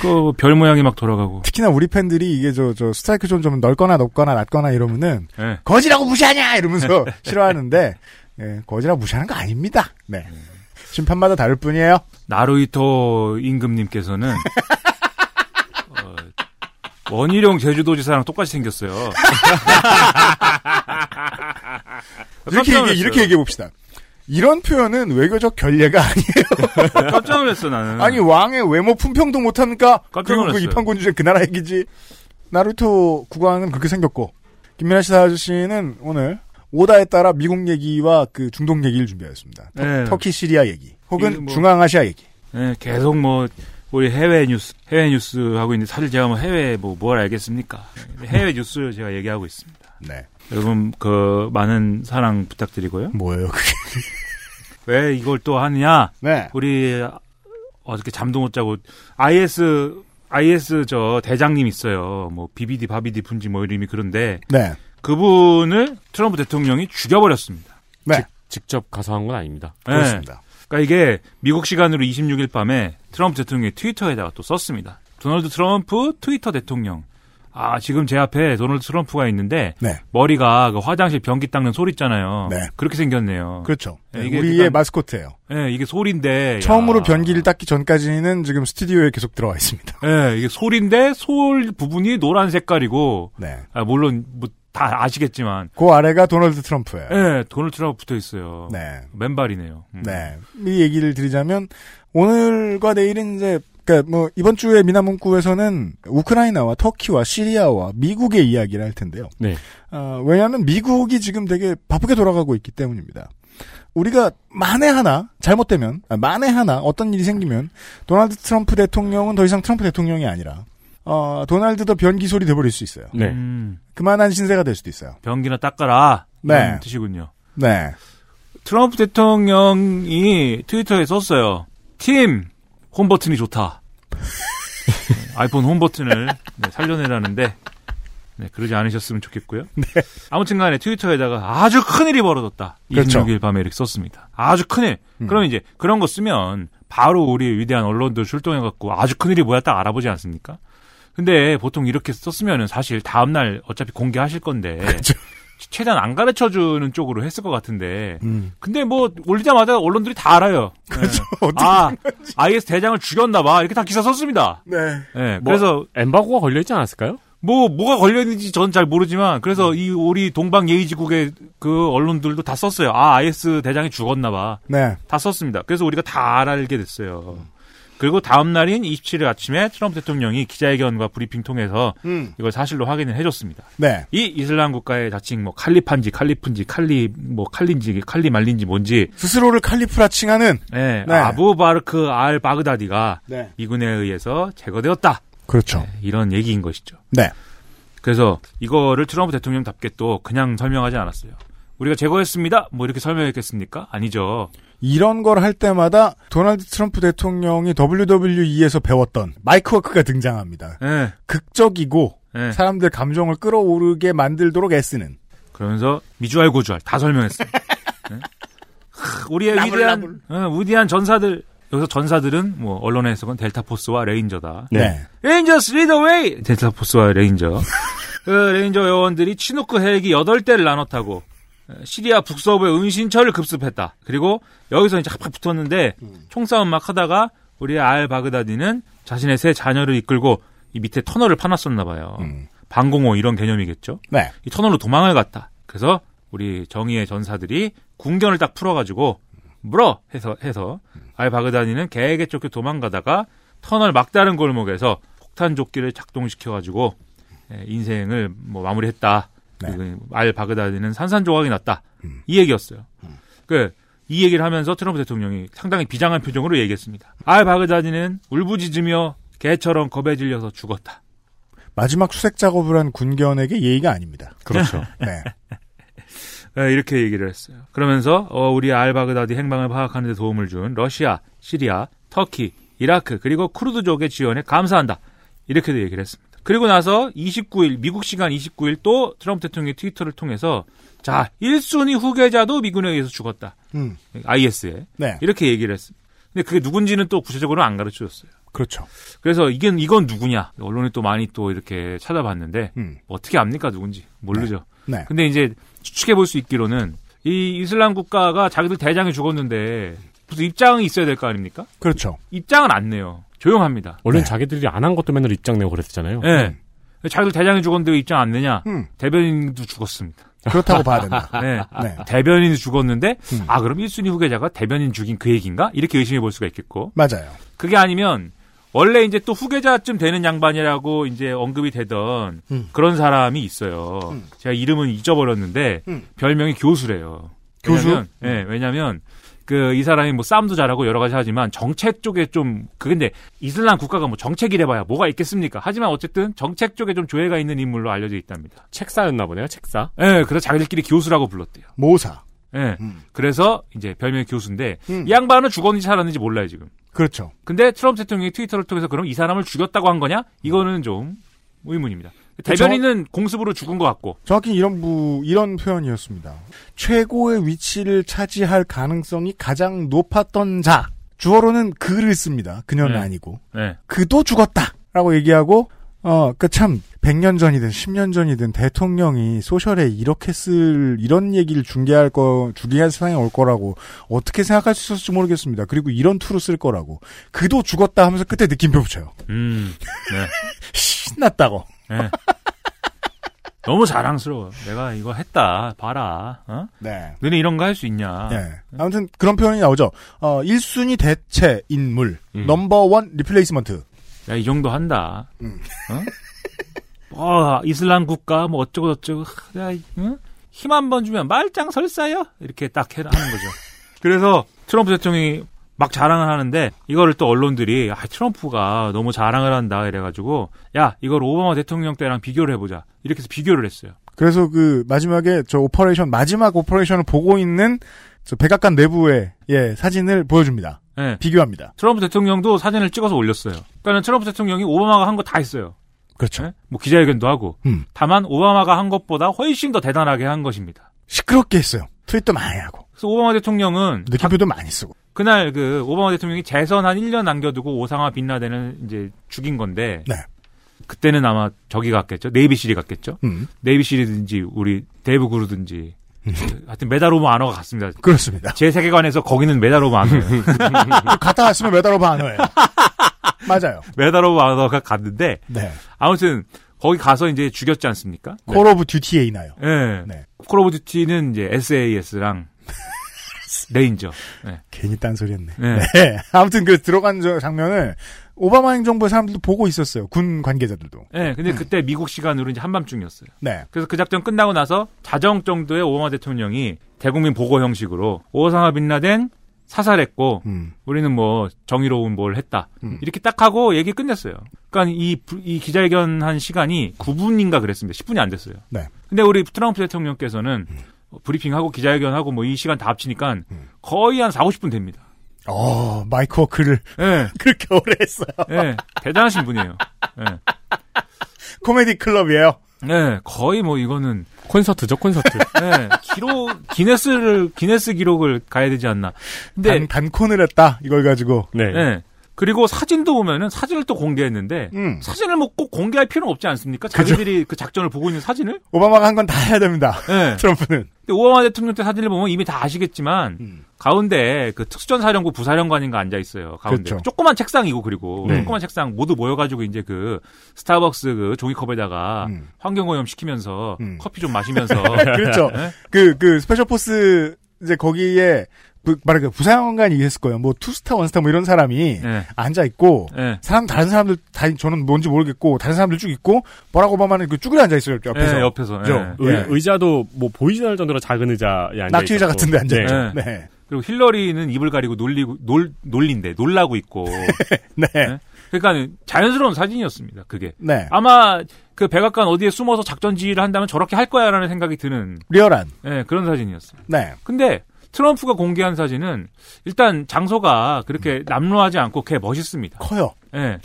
그 별 모양이 막 돌아가고. 특히나 우리 팬들이 이게 저, 저 스트라이크 존 좀 넓거나 높거나 낮거나 이러면은 예. 거지라고 무시하냐 이러면서 싫어하는데 예, 거지라고 무시하는 거 아닙니다. 네. 심판마다 다를 뿐이에요. 나루이토 임금님께서는 어, 원희룡 제주도지사랑 똑같이 생겼어요. 이렇게 얘기. 이렇게 얘기해 봅시다. 이런 표현은 외교적 결례가 아니에요. 깜짝 놀랐어 나는. 아니 왕의 외모 품평도 못합니까? 깜짝 그리고 그. 입항군 주제 그 나라 얘기지. 나루토 국왕은 그렇게 생겼고 김민아 씨 아저씨는 오늘 오다에 따라 미국 얘기와 그 중동 얘기를 준비하였습니다. 터, 네. 터키 시리아 얘기 혹은 뭐- 중앙아시아 얘기. 예, 계속 뭐 우리 해외 뉴스 해외 뉴스 하고 있는데 사실 제가 뭐 해외 뭐 뭘 알겠습니까? 해외 뉴스 제가 얘기하고 있습니다. 네. 여러분 그 많은 사랑 부탁드리고요. 뭐예요 그게? 왜 이걸 또 하느냐? 네. 우리 어저께 잠도 못 자고 IS IS 저 대장님 있어요. 뭐 비비디 바비디 분지 뭐 이름이 그런데 네. 그분을 트럼프 대통령이 죽여버렸습니다. 네. 직접 가서 한 건 아닙니다. 네. 그렇습니다. 그러니까 이게 미국 시간으로 26일 밤에 트럼프 대통령이 트위터에다가 또 썼습니다. 도널드 트럼프 트위터 대통령. 아 지금 제 앞에 도널드 트럼프가 있는데 네. 머리가 그 화장실 변기 닦는 소리 있잖아요. 네. 그렇게 생겼네요. 그렇죠. 네, 네, 이게 우리의 마스코트예요. 예, 이게 소리인데 처음으로 야. 변기를 닦기 전까지는 지금 스튜디오에 계속 들어와 있습니다. 예, 이게 솔인데 솔 부분이 노란 색깔이고, 네. 아, 물론 뭐 다 아시겠지만. 그 아래가 도널드 트럼프예요. 네, 도널드 트럼프 붙어 있어요. 네. 맨발이네요. 음. 네. 이 얘기를 드리자면 오늘과 내일은 이제 그러니까 뭐 이번 주에 미나문구에서는 우크라이나와 터키와 시리아와 미국의 이야기를 할 텐데요. 네. 어, 왜냐하면 미국이 지금 되게 바쁘게 돌아가고 있기 때문입니다. 우리가 만에 하나 잘못되면 아, 만에 하나 어떤 일이 생기면 도널드 트럼프 대통령은 더 이상 트럼프 대통령이 아니라 어, 도널드 더 변기 소리 돼버릴 수 있어요. 네. 음, 그만한 신세가 될 수도 있어요. 변기나 닦아라. 네. 뜻이군요. 네. 트럼프 대통령이 트위터에 썼어요. 팀, 홈 버튼이 좋다. 네, 아이폰 홈 버튼을 네, 살려내라는데, 네, 그러지 않으셨으면 좋겠고요. 아무튼 간에 트위터에다가 아주 큰일이 벌어졌다. 그렇죠. 26일 밤에 이렇게 썼습니다. 아주 큰일. 그럼 이제 그런 거 쓰면 바로 우리 위대한 언론들 출동해갖고 아주 큰일이 뭐야 딱 알아보지 않습니까? 근데 보통 이렇게 썼으면은 사실 다음날 어차피 공개하실 건데. 최대한 안 가르쳐 주는 쪽으로 했을 것 같은데. 음. 근데 뭐 올리자마자 언론들이 다 알아요. 그렇죠. 네. 어떻게 아, IS 대장을 죽였나 봐. 이렇게 다 기사 썼습니다. 네. 네. 뭐, 그래서 엠바고가 걸려 있지 않았을까요? 뭐 뭐가 걸려 있는지 저는 잘 모르지만 그래서 음. 이 우리 동방 예의지국의 그 언론들도 다 썼어요. 아, IS 대장이 죽었나 봐. 네. 다 썼습니다. 그래서 우리가 다 알게 됐어요. 그리고 다음 날인 27일 아침에 트럼프 대통령이 기자회견과 브리핑 통해서 음. 이걸 사실로 확인을 해줬습니다. 네. 이 이슬람 국가의 자칭 뭐 칼리판지, 칼리푼지, 칼리 뭐 칼린지, 칼리 말린지 뭔지 스스로를 칼리프라 칭하는 네, 네. 아부 바르크 알 바그다디가 네. 미군에 의해서 제거되었다. 그렇죠. 네, 이런 얘기인 것이죠. 네. 그래서 이거를 트럼프 대통령답게 또 그냥 설명하지 않았어요. 우리가 제거했습니다. 뭐 이렇게 설명했겠습니까? 아니죠. 이런 걸 할 때마다 도널드 트럼프 대통령이 WWE에서 배웠던 마이크 워크가 등장합니다. 네, 극적이고 네. 사람들 감정을 끓어오르게 만들도록 애쓰는. 그러면서 미주알 고주알 다 설명했어요. 네? 크, 우리의 위대한 어, 위대한 전사들 여기서 전사들은 뭐 언론의 해석은 델타 포스와 레인저다. 네. Rangers lead the way! 델타 포스와 레인저. 그 레인저 요원들이 치누크 헬기 8대를 나눠 타고 어, 시리아 북서부의 은신처를 급습했다. 그리고 여기서 이제 합합 붙었는데 총싸움 막 하다가 우리 알 바그다디는 자신의 세 자녀를 이끌고 이 밑에 터널을 파놨었나 봐요. 음. 방공호 이런 개념이겠죠. 네. 이 터널로 도망을 갔다. 그래서 우리 정의의 전사들이 군견을 딱 풀어가지고 물어 해서 해서 알 바그다디는 개에게 쫓겨 도망가다가 터널 막다른 골목에서 폭탄 조끼를 작동시켜가지고 예, 인생을 뭐 마무리했다. 네. 알 바그다디는 산산조각이 났다. 이 얘기였어요. 그이 얘기를 하면서 트럼프 대통령이 상당히 비장한 표정으로 얘기했습니다. 알 바그다디는 울부짖으며 개처럼 겁에 질려서 죽었다. 마지막 수색 작업을 한 군견에게 예의가 아닙니다. 그렇죠. 네. 네, 이렇게 얘기를 했어요. 그러면서 어, 우리 알 바그다디 행방을 파악하는 데 도움을 준 러시아, 시리아, 터키, 이라크 그리고 쿠르드족의 지원에 감사한다. 이렇게도 얘기를 했습니다. 그리고 나서 29일 미국 시간 29일 또 트럼프 대통령의 트위터를 통해서 자 1순위 후계자도 미군에 의해서 죽었다. 음. IS에 네. 이렇게 얘기를 했습니다. 근데 그게 누군지는 또 구체적으로는 안 가르쳐줬어요. 그렇죠. 그래서 이게 이건 누구냐? 언론이 또 많이 또 이렇게 찾아봤는데 음. 어떻게 압니까 누군지 모르죠. 네. 근데 이제 추측해 볼 수 있기로는 이 이슬람 국가가 자기들 대장이 죽었는데 무슨 입장이 있어야 될 거 아닙니까? 그렇죠. 입장은 안 내요. 조용합니다. 원래 네. 자기들이 안 한 것도 맨날 입장 내고 그랬잖아요. 예. 자기들 대장이 죽었는데 왜 입장 안 내냐? 음. 대변인도 죽었습니다. 그렇다고 봐야 된다. 네. 네. 대변인이 죽었는데 음. 아 그럼 1순위 후계자가 대변인 죽인 그 얘기인가? 이렇게 의심해 볼 수가 있겠고 맞아요. 그게 아니면 원래 이제 또 후계자쯤 되는 양반이라고 이제 언급이 되던 음. 그런 사람이 있어요. 음. 제가 이름은 잊어버렸는데 음. 별명이 교수래요. 교수? 왜냐면, 예, 왜냐면 그 이 사람이 뭐 싸움도 잘하고 여러 가지 하지만 정책 쪽에 좀 그근데 이슬람 국가가 뭐 정책이래 봐야 뭐가 있겠습니까? 하지만 어쨌든 정책 쪽에 좀 조예가 있는 인물로 알려져 있답니다. 책사였나 보네요. 책사. 예, 그래서 자기들끼리 교수라고 불렀대요. 모사. 예. 음. 그래서 이제 별명이 교수인데 음. 이 양반은 죽었는지 살았는지 몰라요, 지금. 그렇죠. 근데 트럼프 대통령이 트위터를 통해서 그럼 이 사람을 죽였다고 한 거냐? 이거는 좀 의문입니다. 대변인은 공습으로 죽은 것 같고. 정확히 이런 부, 이런 표현이었습니다. 최고의 위치를 차지할 가능성이 가장 높았던 자. 주어로는 그를 씁니다. 그녀는 네. 아니고. 네. 그도 죽었다! 라고 얘기하고, 어, 그 참, 100년 전이든 10년 전이든 대통령이 소셜에 이렇게 쓸, 이런 얘기를 중계할 거, 중계할 세상에 올 거라고 어떻게 생각할 수 있었을지 모르겠습니다. 그리고 이런 투로 쓸 거라고. 그도 죽었다 하면서 끝에 느낌표 붙여요. 음. 네. 신났다고. 네. 너무 자랑스러워. 내가 이거 했다. 봐라. 어? 네. 너네 이런 거 할 수 있냐. 네. 아무튼 그런 표현이 나오죠. 어, 1순위 대체 인물, 음. number one replacement. 야, 이 정도 한다. 음. 어? 어, 이슬람 국가, 뭐, 어쩌고 저쩌고. 야, 응? 힘 한 번 주면 말짱 설사요? 이렇게 딱 해- 하는 거죠. 그래서 트럼프 대통령이 막 자랑을 하는데, 이거를 또 언론들이, 아, 트럼프가 너무 자랑을 한다. 이래가지고, 야, 이걸 오바마 대통령 때랑 비교를 해보자. 이렇게 해서 비교를 했어요. 그래서 그 마지막에 저 operation 마지막 operation을 보고 있는 저 백악관 내부의 예 사진을 보여줍니다. 예. 비교합니다. 트럼프 대통령도 사진을 찍어서 올렸어요. 그러니까 트럼프 대통령이 오바마가 한 거 다 했어요. 그렇죠. 예? 뭐 기자회견도 하고. 음. 다만 오바마가 한 것보다 훨씬 더 대단하게 한 것입니다. 시끄럽게 했어요. 트윗도 많이 하고 그래서 오바마 대통령은 느낌표도 많이 쓰고. 그날 그 오바마 대통령이 재선 한 1년 남겨두고 오사마 빈라덴을 이제 죽인 건데 네. 그때는 아마 저기 갔겠죠. Navy SEAL이 갔겠죠. 음. Navy SEAL이든지 우리 DEVGRU든지 하여튼 Medal of Honor가 갔습니다. 그렇습니다. 제 세계관에서 거기는 Medal of Honor예요. 갔다 왔으면 Medal of Honor예요. 맞아요. Medal of Honor가 갔는데 네. 아무튼 거기 가서 이제 죽였지 않습니까? Call of Duty에 나요. 예. 네. Call of Duty는 이제 SAS랑 레인저. 네. 괜히 딴소리 했네. 네. 네. 아무튼 그 들어간 저 장면을 오바마 행정부 사람들도 보고 있었어요. 군 관계자들도. 네, 근데 그때 미국 시간으로 이제 한밤중이었어요. 네. 그래서 그 작전 끝나고 나서 자정 정도의 오바마 대통령이 대국민 보고 형식으로 오사마 빈라덴 사살했고 음. 우리는 뭐 정의로운 뭘 했다 음. 이렇게 딱 하고 얘기 끝냈어요. 그러니까 이, 부- 이 기자회견 한 시간이 9분인가 그랬습니다. 10분이 안 됐어요. 네. 근데 우리 트럼프 대통령께서는 브리핑하고 기자회견하고 뭐 이 시간 다 합치니까 거의 한 4, 50분 됩니다. 어, mic work를 예. 그렇게 오래 했어요. 예. 대단하신 분이에요. 예. 코미디 클럽이에요. 네, 거의 뭐 이거는 콘서트죠, 콘서트. 네, 기록 기네스를 기네스 기록을 가야 되지 않나. 근데 단, 단콘을 했다. 이걸 가지고. 네. 네. 그리고 사진도 보면은 사진을 또 공개했는데 음. 사진을 뭐 꼭 공개할 필요는 없지 않습니까? 자기들이 그 작전을 보고 있는 사진을. 오바마가 한 건 다 해야 됩니다. 네. 트럼프는. 근데 오바마 대통령 때 사진을 보면 이미 다 아시겠지만 음. 가운데 그 특수전사령부 부사령관인가 앉아 있어요. 가운데 그렇죠. 조그만 책상이고 그리고 네. 조그만 책상 모두 모여가지고 이제 그 스타벅스 그 종이컵에다가 음. 환경오염 시키면서 음. 커피 좀 마시면서 그렇죠. 네? 그, 그, Special Force, 이제 거기에, 그, 말하그 부사관이 했을 거예요. 뭐, two star, one star 뭐 이런 사람이 네. 앉아 있고, 네. 사람, 다른 사람들, 다, 저는 뭔지 모르겠고, 다른 사람들 쭉 있고, 버락 오바마는 그 쭈그려 앉아 있어요, 이렇게 옆에서. 네, 옆에서. 그죠? 네. 의, 예. 의자도 뭐 보이지 않을 정도로 작은 의자에 앉아 낙지 의자 같은 데 앉아 있죠. 네. 네. 그리고 힐러리는 입을 가리고 놀리고 놀 놀린데 놀라고 있고. 네. 네? 그러니까 자연스러운 사진이었습니다. 그게 네. 아마 그 백악관 어디에 숨어서 작전 지휘를 한다면 저렇게 할 거야라는 생각이 드는 리얼한. 예, 그런 사진이었어요. 네. 근데 트럼프가 공개한 사진은 일단 장소가 그렇게 남루하지 않고 꽤 멋있습니다. 커요. 예.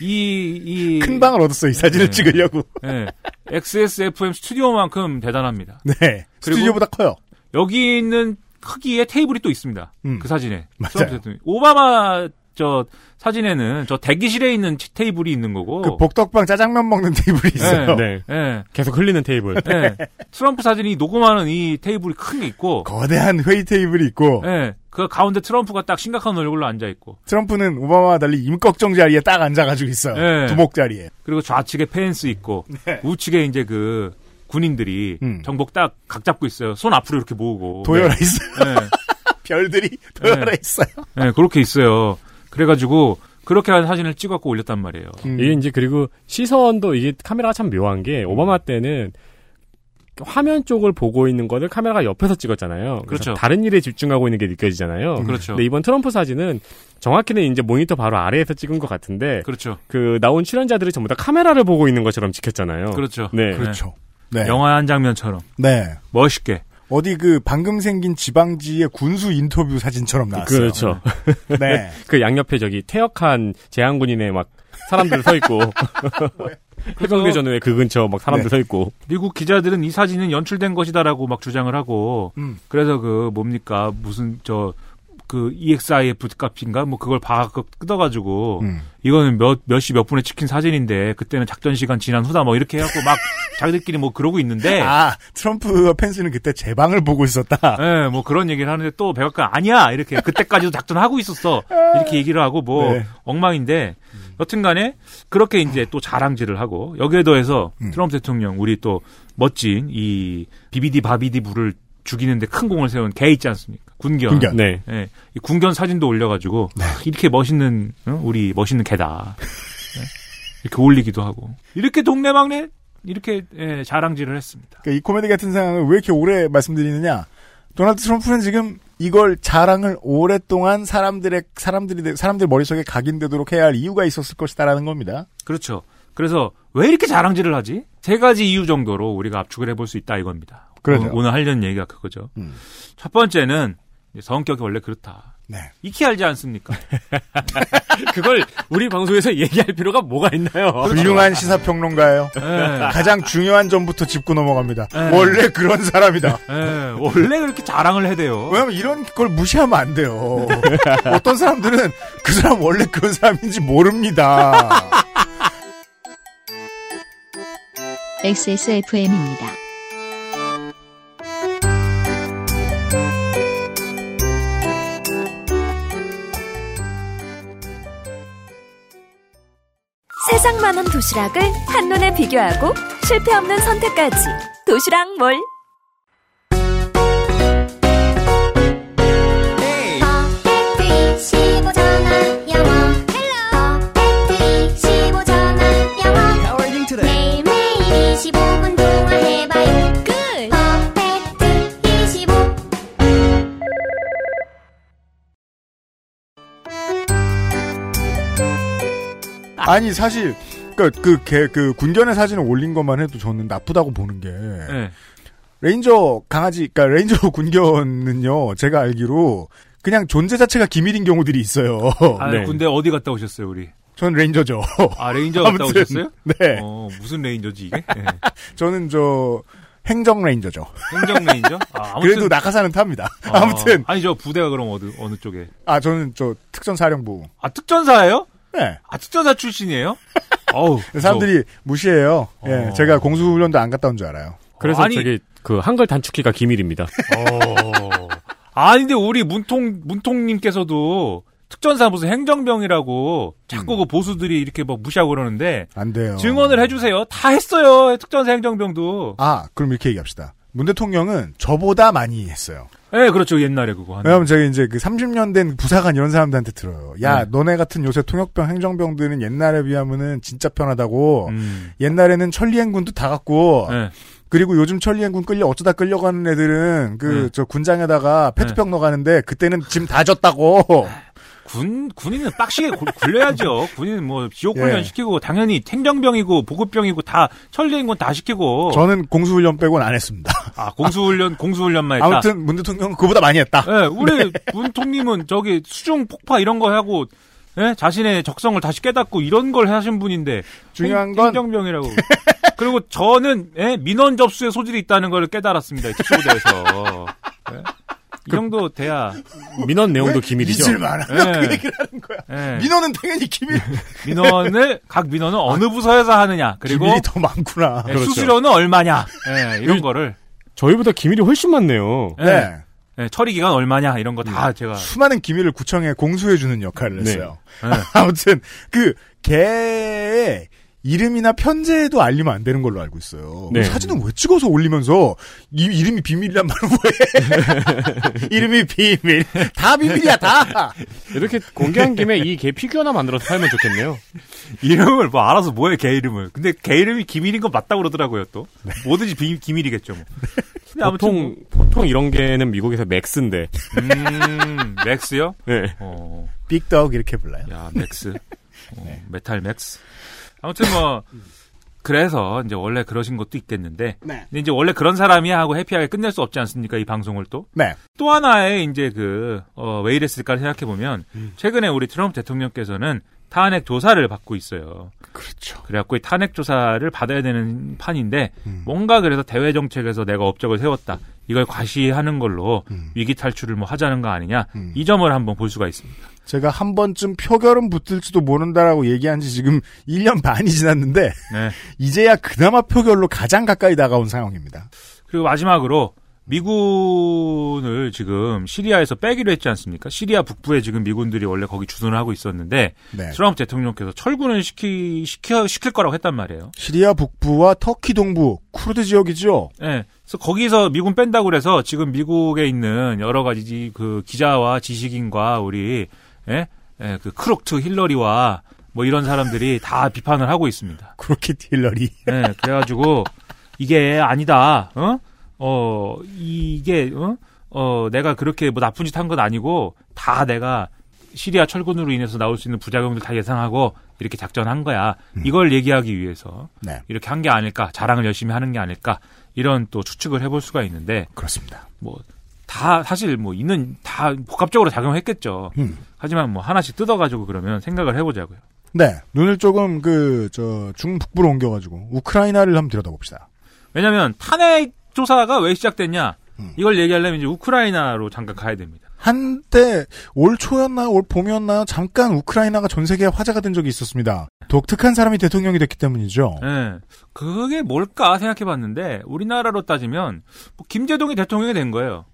이, 이. 큰 방을 얻었어요, 이 사진을 네. 찍으려고. 예. XSFM 스튜디오만큼 대단합니다. 네. 스튜디오보다 커요. 여기 있는 크기의 테이블이 또 있습니다. 음. 그 사진에. 맞아요. 오바마 저 사진에는 저 대기실에 있는 치- 테이블이 있는 거고. 그 복덕방 짜장면 먹는 테이블이 있어요. 네. 예. 계속 흘리는 테이블. 예. 트럼프 사진이 녹음하는 이 테이블이 큰 게 있고. 거대한 회의 테이블이 있고, 예. 그 가운데 트럼프가 딱 심각한 얼굴로 앉아 있고. 트럼프는 오바마와 달리 임꺽정 자리에 딱 앉아가지고 있어요. 네. 두목 자리에. 그리고 좌측에 펜스 있고 네. 우측에 이제 그 군인들이 음. 정복 딱 각 잡고 있어요. 손 앞으로 이렇게 모으고. 도열해 있어요. 네. 별들이 도열해 네. 있어요. 네, 그렇게 있어요. 그래가지고 그렇게 한 사진을 찍었고 올렸단 말이에요. 음. 이게 이제 그리고 시선도 이게 카메라가 참 묘한 게 오바마 때는 화면 쪽을 보고 있는 거를 카메라가 옆에서 찍었잖아요. 그렇죠. 다른 일에 집중하고 있는 게 느껴지잖아요. 그렇죠. 근데 이번 트럼프 사진은 정확히는 이제 모니터 바로 아래에서 찍은 것 같은데 그렇죠. 그 나온 출연자들이 전부 다 카메라를 보고 있는 것처럼 찍혔잖아요. 그렇죠. 네. 그렇죠. 네. 영화 한 장면처럼 네. 멋있게. 어디 그 방금 생긴 지방지의 군수 인터뷰 사진처럼 나왔어요. 그렇죠. 네. 그 양옆에 저기 퇴역한 재향군인의 막 사람들 서 있고 해병대 전 후에 그 근처 막 사람들 네. 서 있고 미국 기자들은 이 사진은 연출된 것이다라고 막 주장을 하고 음. 그래서 그 뭡니까 무슨 저 그 EXIF 값인가 뭐 그걸 봐 뜯어가지고 음. 이거는 몇 몇 시 몇 분에 찍힌 사진인데 그때는 작전 시간 지난 후다 뭐 이렇게 해갖고 막 자기들끼리 뭐 그러고 있는데 아, 트럼프 펜스는 그때 제 방을 보고 있었다. 예, 뭐 그런 얘기를 하는데 또 백악관 아니야 이렇게 그때까지도 작전 하고 있었어 이렇게 얘기를 하고 뭐 네. 엉망인데 여튼간에 그렇게 이제 또 자랑질을 하고 여기에 더해서 음. 트럼프 대통령 우리 또 멋진 이 비비디 바비디 부를 죽이는데 큰 공을 세운 개 있지 않습니까? 군견. 군견. 네. 예, 이 군견 사진도 올려가지고 아, 이렇게 멋있는 어? 우리 멋있는 개다. 예, 이렇게 올리기도 하고 이렇게 동네방네 이렇게 예, 자랑질을 했습니다. 그러니까 이 코미디 같은 상황을 왜 이렇게 오래 말씀드리느냐? 도널드 트럼프는 지금 이걸 자랑을 오랫동안 사람들의 사람들이 사람들 머릿속에 각인되도록 해야 할 이유가 있었을 것이다라는 겁니다. 그렇죠. 그래서 왜 이렇게 자랑질을 하지? 세 가지 이유 정도로 우리가 압축을 해볼 수 있다 이겁니다. 그러죠. 오늘, 하려는 얘기가 그거죠. 음. 첫 번째는 성격이 원래 그렇다. 네. 익히 알지 않습니까? 그걸 우리 방송에서 얘기할 필요가 뭐가 있나요? 훌륭한 시사평론가예요. 예. 가장 중요한 점부터 짚고 넘어갑니다. 네. 원래 그런 사람이다. 예, 원래 그렇게 자랑을 해대요. 왜냐면 이런 걸 무시하면 안 돼요. 어떤 사람들은 그 사람 원래 그런 사람인지 모릅니다. XSFM입니다. 세상 많은 도시락을 한눈에 비교하고 실패 없는 선택까지 도시락 몰 아니 사실 그그그 그 군견의 사진을 올린 것만 해도 저는 나쁘다고 보는 게 예. 레인저 강아지 그러니까 레인저 군견은요 제가 알기로 그냥 존재 자체가 기밀인 경우들이 있어요. 아, 네. 군대 어디 갔다 오셨어요, 우리? 전 Ranger죠. 아, 레인저 갔다 아무튼, 오셨어요? 네. 어, 무슨 Ranger지, 이게? 예. 저는 저 행정 Ranger죠. 행정 레인저? 아, 아무튼. 그래도 낙하산은 탑니다. 어, 아무튼 아니, 저 부대가 그럼 어느, 어느 쪽에? 아 저는 저 특전사령부. 아, 특전사예요? 네. 아, 특전사 출신이에요? 어우. 사람들이 무시해요. 예, 어. 제가 공수훈련도 안 갔다 온 줄 알아요. 그래서 아니- 저기 그 한글 단축키가 기밀입니다. 어. 아니, 근데 우리 문통, 문통님께서도 특전사 무슨 행정병이라고 자꾸 그 보수들이 이렇게 막 무시하고 그러는데 안 돼요. 증언을 해주세요. 다 했어요. 특전사 행정병도. 아 그럼 이렇게 얘기합시다. 문 대통령은 저보다 많이 했어요. 예, 그렇죠. 옛날에 그거 하는. 왜냐면 제가 이제 그 30년 된 부사관 이런 사람들한테 들어요. 야, 네. 너네 같은 요새 통역병, 행정병들은 옛날에 비하면은 진짜 편하다고. 음. 옛날에는 천리행군도 다 갖고. 예. 그리고 요즘 천리행군 끌려 어쩌다 끌려가는 애들은 그 네. 저 군장에다가 페트병 넣어가는데 그때는 짐 다 졌다고. 군, 군인은 빡시게 굴- 굴려야죠. 군인은 뭐 지옥 훈련 예. 시키고 당연히 행정병이고 보급병이고 다 천리인 건 다 시키고. 저는 공수훈련 빼고는 안 했습니다. 아, 공수훈련, 공수훈련만 했다. 아무튼 문 대통령은 그보다 많이 했다. 예, 우리 문통님은 저기 수중 폭파 이런 거 하고 예? 자신의 적성을 다시 깨닫고 이런 걸 하신 분인데 중요한 행- 건- 행정병이라고. 그리고 저는 예? 민원 접수에 소질이 있다는 걸 깨달았습니다. 이 특수부대에서. 예? 이 정도 돼야 민원 내용도 기밀이죠. 잊을 만 하면 예. 그 얘기를 하는 거야. 예. 민원은 당연히 기밀. 민원을 각 민원은 어느 부서에서 하느냐 그리고 기밀이 더 많구나. 예, 그렇죠. 수수료는 얼마냐 예, 이런 이- 거를 저희보다 기밀이 훨씬 많네요. 예, 네. 예, 처리 기간 얼마냐 이런 거 다 제가 수많은 기밀을 구청에 공수해 주는 역할을 네. 했어요. 예. 아무튼 그 개의 이름이나 편제도 알리면 안 되는 걸로 알고 있어요. 네. 사진은 왜 찍어서 올리면서 이 이름이 비밀이란 말은 왜? 이름이 비밀. 다 비밀이야 다. 이렇게 공개한 김에 이 개 피규어 하나 만들어서 팔면 좋겠네요. 이름을 뭐 알아서 뭐해 개 이름을 근데 개 이름이 기밀인 건 맞다고 그러더라고요 또 뭐든지 비, 기밀이겠죠 뭐 근데 아무튼 보통 보통 이런 개는 미국에서 맥스인데. 음, 맥스요? 네. 어, big dog 이렇게 불러요. 야, 맥스. 어, Metal Max. 아무튼 뭐, 그래서 이제 원래 그러신 것도 있겠는데, 네. 근데 이제 원래 그런 사람이 하고 happy하게 끝낼 수 없지 않습니까? 이 방송을 또. 네. 또 하나의 이제 그, 어, 왜 이랬을까 생각해 보면, 최근에 우리 트럼프 대통령께서는 탄핵 조사를 받고 있어요. 그렇죠. 그래갖고 이 탄핵 조사를 받아야 되는 판인데, 뭔가 그래서 대외 정책에서 내가 업적을 세웠다. 이걸 과시하는 걸로 위기 탈출을 뭐 하자는 거 아니냐. 이 점을 한번 볼 수가 있습니다. 제가 한 번쯤 표결은 붙을지도 모른다라고 얘기한 지 지금 1년 반이 지났는데 네. 이제야 그나마 표결로 가장 가까이 다가온 상황입니다. 그리고 마지막으로 미군을 지금 시리아에서 빼기로 했지 않습니까? 시리아 북부에 지금 미군들이 원래 거기 주둔을 하고 있었는데 네. 트럼프 대통령께서 철군을 시키 시켜 시킬 거라고 했단 말이에요. 시리아 북부와 터키 동부 쿠르드 지역이죠. 예. 그래서 거기서 미군 뺀다고 그래서 지금 미국에 있는 여러 가지 그 기자와 지식인과 우리 예? 예, 그 Crooked Hillary와 뭐 이런 사람들이 다 비판을 하고 있습니다. Crooked Hillary. 예, 그래가지고 이게 아니다. 어? 어 이게 어? 어 내가 그렇게 뭐 나쁜 짓 한 건 아니고 다 내가 시리아 철군으로 인해서 나올 수 있는 부작용들 다 예상하고 이렇게 작전한 거야. 이걸 얘기하기 위해서 네. 이렇게 한 게 아닐까, 자랑을 열심히 하는 게 아닐까 이런 또 추측을 해볼 수가 있는데 그렇습니다. 뭐 다 사실 뭐 있는 다 복합적으로 작용했겠죠. 음. 하지만 뭐 하나씩 뜯어가지고 그러면 생각을 해보자고요. 네. 눈을 조금 그, 저, 중북부로 옮겨가지고, 우크라이나를 한번 들여다봅시다. 왜냐하면 탄핵 조사가 왜 시작됐냐 음. 이걸 얘기하려면 이제 우크라이나로 잠깐 가야 됩니다. 한때, 올 초였나요? 올 봄이었나요? 잠깐 우크라이나가 전 세계에 화제가 된 적이 있었습니다. 독특한 사람이 대통령이 됐기 때문이죠. 예. 그게 뭘까 생각해봤는데 우리나라로 따지면 뭐 김재동이 대통령이 된 거예요.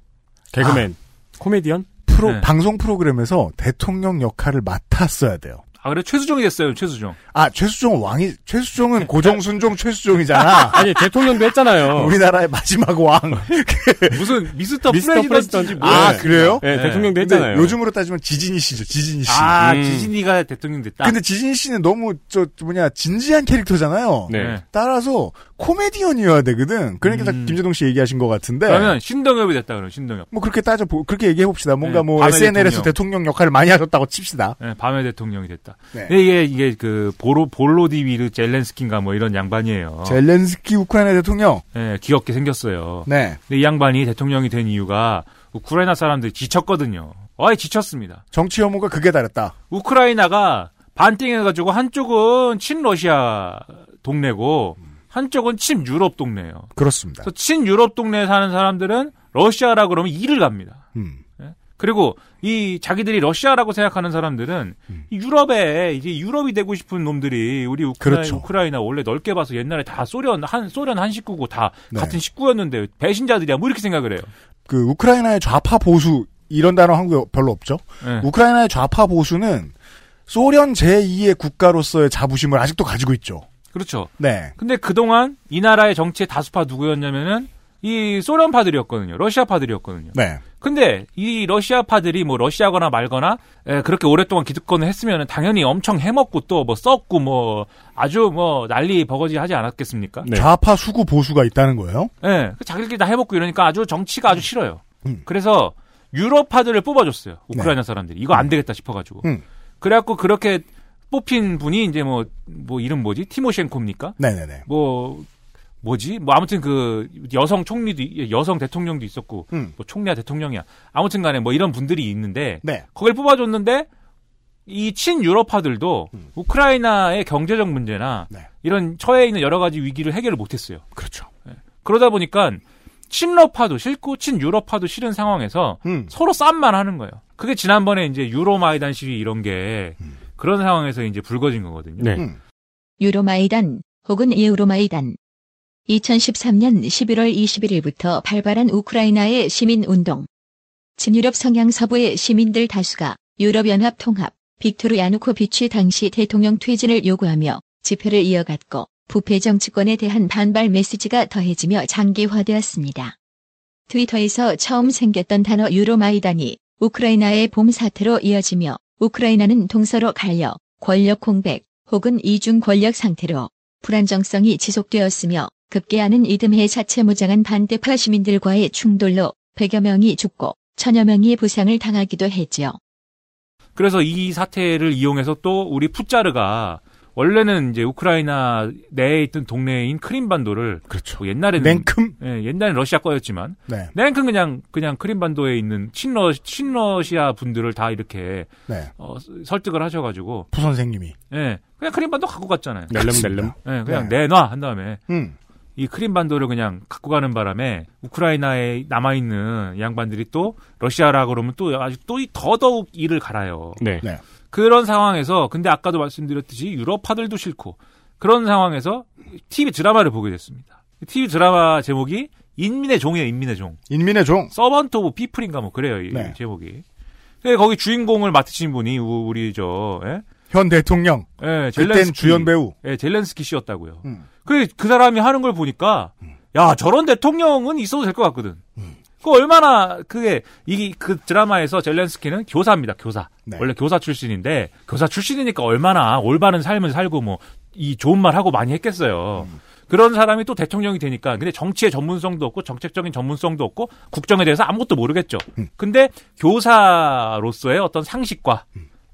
개그맨, 코미디언? 프로, 네. 방송 프로그램에서 대통령 역할을 맡았어야 돼요. 아 그래 최수종이 됐어요 최수종. 아, 최수종은 왕이, 최수종은 고정순종 최수종이잖아. 아니 대통령도 했잖아요. 우리나라의 마지막 왕. 무슨 미스터, 미스터 프레지던지 뭐. 아, 그래요? 네, 네. 대통령도 했잖아요. 요즘으로 따지면 지진이 씨죠, 지진이 씨. 아 음. 지진이가 대통령 됐다. 근데 지진이 씨는 너무, 저, 뭐냐, 진지한 캐릭터잖아요. 네. 네. 따라서 코미디언이어야 되거든. 그러니까 음. 김재동 씨 얘기하신 것 같은데. 그러면 신동엽이 됐다 그럼 신동엽. 뭐 그렇게 따져 보 그렇게 얘기해 봅시다. 뭔가 네, 뭐 SNL에서 대통령. 역할을 많이 하셨다고 칩시다. 네, 밤의 대통령이 됐다. 네. 이게 이게 그 보로 볼로디미르 젤렌스키인가 뭐 이런 양반이에요. 젤렌스키 우크라이나 대통령. 네, 귀엽게 생겼어요. 네. 근데 이 양반이 대통령이 된 이유가 우크라이나 사람들이 지쳤거든요. 어이 지쳤습니다. 정치 혐오가 극에 달했다. 우크라이나가 반띵해가지고 한쪽은 친러시아 동네고 한쪽은 친유럽 동네예요. 그렇습니다. 친유럽 동네에 사는 사람들은 러시아라 그러면 이를 갑니다. 음. 그리고 이 자기들이 러시아라고 생각하는 사람들은 이 유럽에 이제 유럽이 되고 싶은 놈들이 우리 우크라이나, 그렇죠. 우크라이나 원래 넓게 봐서 옛날에 다 소련 한 소련 한 식구고 다 네. 같은 식구였는데 배신자들이야 뭐 이렇게 생각을 해요. 그 우크라이나의 좌파 보수 이런 단어 한국에 별로 없죠. 네. 우크라이나의 좌파 보수는 소련 제2의 국가로서의 자부심을 아직도 가지고 있죠. 그렇죠. 네. 근데 그동안 이 나라의 정치의 다수파 누구였냐면은 이 소련파들이었거든요. 러시아파들이었거든요. 네. 근데 이 러시아파들이 뭐 러시아거나 말거나 에, 그렇게 오랫동안 기득권을 했으면 당연히 엄청 해먹고 또뭐 썩고 뭐 아주 뭐 난리 버거지 하지 않았겠습니까? 네. 좌파 수구 보수가 있다는 거예요. 예, 그 자기들끼리 다 해먹고 이러니까 아주 정치가 아주 싫어요. 음. 그래서 유럽파들을 뽑아줬어요. 우크라이나 사람들이. 이거 안 되겠다 싶어가지고. 음. 그래갖고 그렇게 뽑힌 분이 이제 뭐, 뭐 이름 뭐지? 티모셴코입니까? 네네네. 뭐, 뭐지? 뭐 아무튼 그 여성 총리도, 이- 여성 대통령도 있었고, 음. 뭐 총리야 대통령이야. 아무튼 간에 뭐 이런 분들이 있는데, 네. 거길 뽑아줬는데, 이 친유럽파들도 우크라이나의 경제적 문제나 네. 이런 처해 있는 여러 가지 위기를 해결을 못했어요. 그렇죠. 그러다 보니까 친러파도 싫고 친유럽파도 싫은 상황에서 음. 서로 쌈만 하는 거예요. 그게 지난번에 이제 유로마이단 시위 이런 게 그런 상황에서 이제 불거진 거거든요. 네. 음. 유로마이단 혹은 예우로마이단 2013년 11월 21일부터 발발한 우크라이나의 시민운동. 진유럽 성향 서부의 시민들 다수가 유럽연합 통합, 빅토르 야누코비치 당시 대통령 퇴진을 요구하며 집회를 이어갔고 부패 정치권에 대한 반발 메시지가 더해지며 장기화되었습니다. 트위터에서 처음 생겼던 단어 유로마이단이 우크라이나의 봄 사태로 이어지며 우크라이나는 동서로 갈려 권력 공백 혹은 이중 권력 상태로 불안정성이 지속되었으며 급계하는 이듬해 자체 무장한 반대파 시민들과의 충돌로 100여 명이 죽고 천여 명이 부상을 당하기도 했지요. 그래서 이 사태를 이용해서 또 우리 푸짜르가 원래는 이제 우크라이나 내에 있던 동네인 크림반도를 그렇죠. 뭐 옛날에는 냉큼. 예, 옛날엔 러시아 거였지만 네. 냉큼 그냥 그냥 크림반도에 있는 친러 친러시아 분들을 다 이렇게 네. 어, 설득을 하셔가지고 부 선생님이. 예, 그냥 크림반도 갖고 갔잖아요. 낼름 낼름. 예, 그냥 네. 내놔 한 다음에 음. 이 크림반도를 그냥 갖고 가는 바람에 우크라이나에 남아 있는 양반들이 또 러시아라 그러면 또 아주 또 이- 더더욱 이를 갈아요. 네. 네. 그런 상황에서 근데 아까도 말씀드렸듯이 유럽파들도 싫고 그런 상황에서 TV 드라마를 보게 됐습니다. TV 드라마 제목이 인민의 종이에요, 인민의 종. 인민의 종. Servant of People인가 뭐 그래요, 이 네. 제목이. 근데 거기 주인공을 맡으신 분이 우- 우리 저 예? 현 대통령. 예, 젤렌스키. 주연 배우. 예, 젤렌스키 씨였다고요. 음. 그, 그 사람이 하는 걸 보니까, 야, 저런 대통령은 있어도 될 것 같거든. 그 얼마나, 그게, 이, 그 드라마에서 젤렌스키는 교사입니다, 교사. 네. 원래 교사 출신인데, 교사 출신이니까 얼마나 올바른 삶을 살고 뭐, 이 좋은 말 하고 많이 했겠어요. 그런 사람이 또 대통령이 되니까, 근데 정치의 전문성도 없고, 정책적인 전문성도 없고, 국정에 대해서 아무것도 모르겠죠. 근데 교사로서의 어떤 상식과,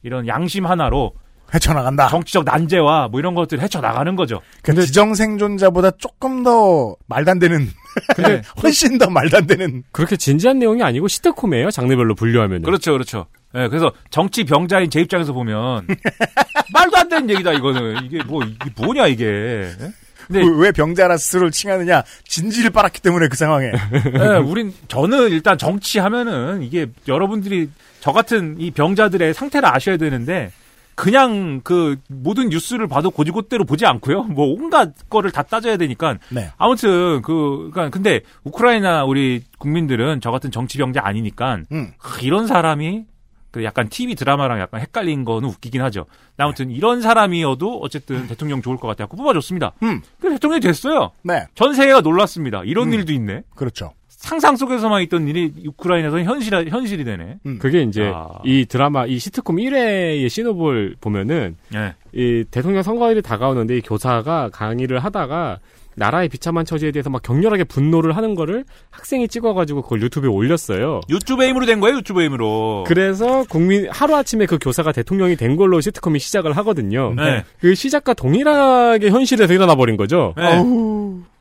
이런 양심 하나로, 헤쳐나간다. 정치적 난제와 뭐 이런 것들을 헤쳐나가는 거죠. 그 지정생존자보다 조금 더 말도 안 되는. 근데 훨씬 더 말도 안 되는. 그렇게 진지한 내용이 아니고 시트콤이에요. 장르별로 분류하면. 그렇죠, 그렇죠. 예, 그래서 정치 병자인 제 입장에서 보면 말도 안 되는 얘기다 이거는 이게 뭐 이게 뭐냐 이게. 예? 근데 왜- 왜 병자라 스스로를 칭하느냐. 진지를 빨았기 때문에 그 상황에. 예, 우린 저는 일단 정치하면은 이게 여러분들이 저 같은 이 병자들의 상태를 아셔야 되는데 그냥 그 모든 뉴스를 봐도 고지고대로 보지 않고요. 뭐 온갖 거를 다 따져야 되니까 네. 아무튼 그 그러니까 근데 우크라이나 우리 국민들은 저 같은 정치 병자 아니니까 음. 하, 이런 사람이 그 약간 TV 드라마랑 약간 헷갈린 거는 웃기긴 하죠. 아무튼 이런 사람이어도 어쨌든 대통령 좋을 것 같아서 뽑아줬습니다. 음. 그 대통령이 됐어요. 네. 전 세계가 놀랐습니다. 이런 음. 일도 있네. 그렇죠. 상상 속에서만 있던 일이 우크라이나에서 현실 현실이 되네. 음. 그게 이제 아. 이 드라마 이 시트콤 1회의 시노볼 보면은 네. 이 대통령 선거일이 다가오는데 이 교사가 강의를 하다가 나라의 비참한 처지에 대해서 막 격렬하게 분노를 하는 거를 학생이 찍어가지고 그걸 유튜브에 올렸어요. 유튜브에 힘으로 된 거예요, 유튜브에 힘으로. 그래서 국민 하루 아침에 그 교사가 대통령이 된 걸로 시트콤이 시작을 하거든요. 네. 그 시작과 동일하게 현실에서 일어나 버린 거죠. 네.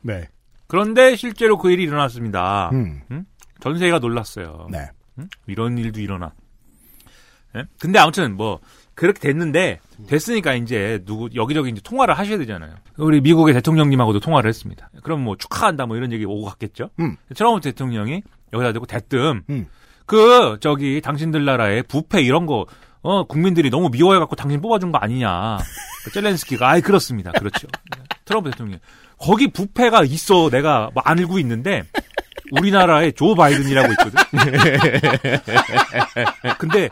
네. 그런데 실제로 그 일이 일어났습니다. 음. 응? 전 세계가 놀랐어요. 네. 응? 이런 일도 일어나. 예? 근데 아무튼 뭐 그렇게 됐는데 됐으니까 이제 누구 여기저기 이제 통화를 하셔야 되잖아요. 우리 미국의 대통령님하고도 통화를 했습니다. 그럼 뭐 축하한다 뭐 이런 얘기 오고 갔겠죠. 음. 트럼프 대통령이 여기다 대고 대뜸 음. 그 저기 당신들 나라의 부패 이런 거 어, 국민들이 너무 미워해갖고 당신 뽑아준 거 아니냐. 그 젤렌스키가, 아이, 그렇습니다. 그렇죠. 트럼프 대통령. 거기 부패가 있어. 내가 뭐 알고 있는데, 우리나라에 조 바이든이라고 있거든. 근데,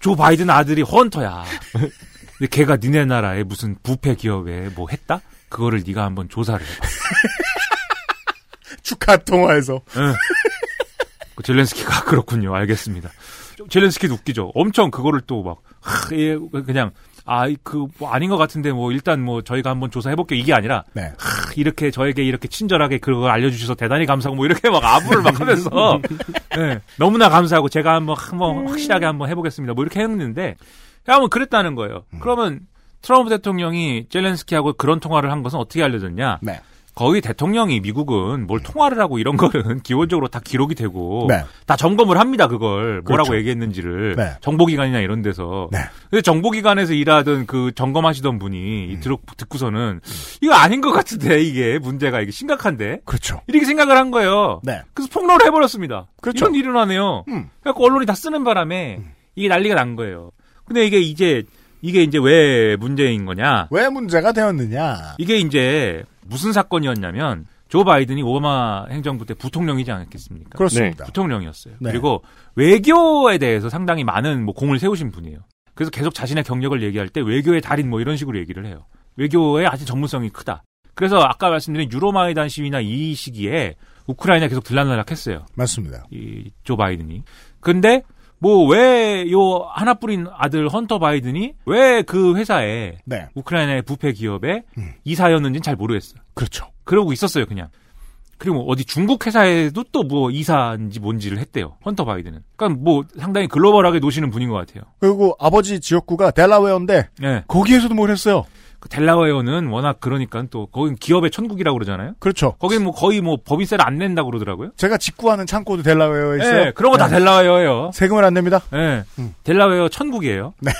조 바이든 아들이 헌터야. 근데 걔가 니네 나라에 무슨 부패 기업에 뭐 했다? 그거를 네가 한번 조사를 해봐. 축하 통화에서. 응. 그 젤렌스키가 그렇군요. 알겠습니다. 젤렌스키도 웃기죠. 엄청 그거를 또 막, 하, 예, 그냥, 아, 그, 뭐 아닌 것 같은데, 뭐, 일단 뭐, 저희가 한번 조사해볼게요. 이게 아니라, 네. 하, 이렇게 저에게 이렇게 친절하게 그걸 알려주셔서 대단히 감사하고, 뭐, 이렇게 막 아부를 막 하면서, 예, 너무나 감사하고, 제가 한번, 한번 확실하게 한번 해보겠습니다. 뭐, 이렇게 했는데, 한번 그랬다는 거예요. 그러면, 트럼프 대통령이 젤렌스키하고 그런 통화를 한 것은 어떻게 알려졌냐? 네. 거의 대통령이 미국은 뭘 통화를 하고 이런 거는 기본적으로 다 기록이 되고 네. 다 점검을 합니다 그걸 뭐라고 그렇죠. 얘기했는지를 네. 정보기관이나 이런 데서 네. 근데 정보기관에서 일하던 그 점검하시던 분이 이 들어, 듣고서는 이거 아닌 것 같은데 이게 문제가 이게 심각한데 그렇죠. 이렇게 생각을 한 거예요 네. 그래서 폭로를 해버렸습니다 그렇죠. 이런 일이 일어나네요 음. 그래서 언론이 다 쓰는 바람에 이게 난리가 난 거예요 근데 이게 이제 이게 이제 왜 문제인 거냐 왜 문제가 되었느냐. 이게 이제 무슨 사건이었냐면 조 바이든이 오바마 행정부 때 부통령이지 않았겠습니까? 그렇습니다. 부통령이었어요. 네. 그리고 외교에 대해서 상당히 많은 뭐 공을 세우신 분이에요. 그래서 계속 자신의 경력을 얘기할 때 외교의 달인 뭐 이런 식으로 얘기를 해요. 외교에 아주 전문성이 크다. 그래서 아까 말씀드린 유로마이단 시위나 이 시기에 우크라이나 계속 들락날락했어요. 맞습니다. 이 조 바이든이. 근데 뭐 왜 요 하나뿐인 아들 헌터 바이든이 왜 그 회사에 네. 우크라이나의 부패 기업에 음. 이사였는지는 잘 모르겠어요. 그렇죠. 그러고 있었어요, 그냥. 그리고 뭐 어디 중국 회사에도 또 뭐 이사인지 뭔지를 했대요. 헌터 바이든은. 그러니까 뭐 상당히 글로벌하게 노시는 분인 것 같아요. 그리고 아버지 지역구가 델라웨어인데 예. 거기에서도 뭘 했어요. 그 델라웨어는 워낙 그러니까 또 거긴 기업의 천국이라고 그러잖아요. 그렇죠. 거긴 뭐 거의 뭐 법인세를 안 낸다고 그러더라고요. 제가 직구하는 창고도 델라웨어에 있어요. 예, 그런 거다 네. 델라웨어예요. 세금을 안 냅니다. 예. 음. 델라웨어 천국이에요. 네.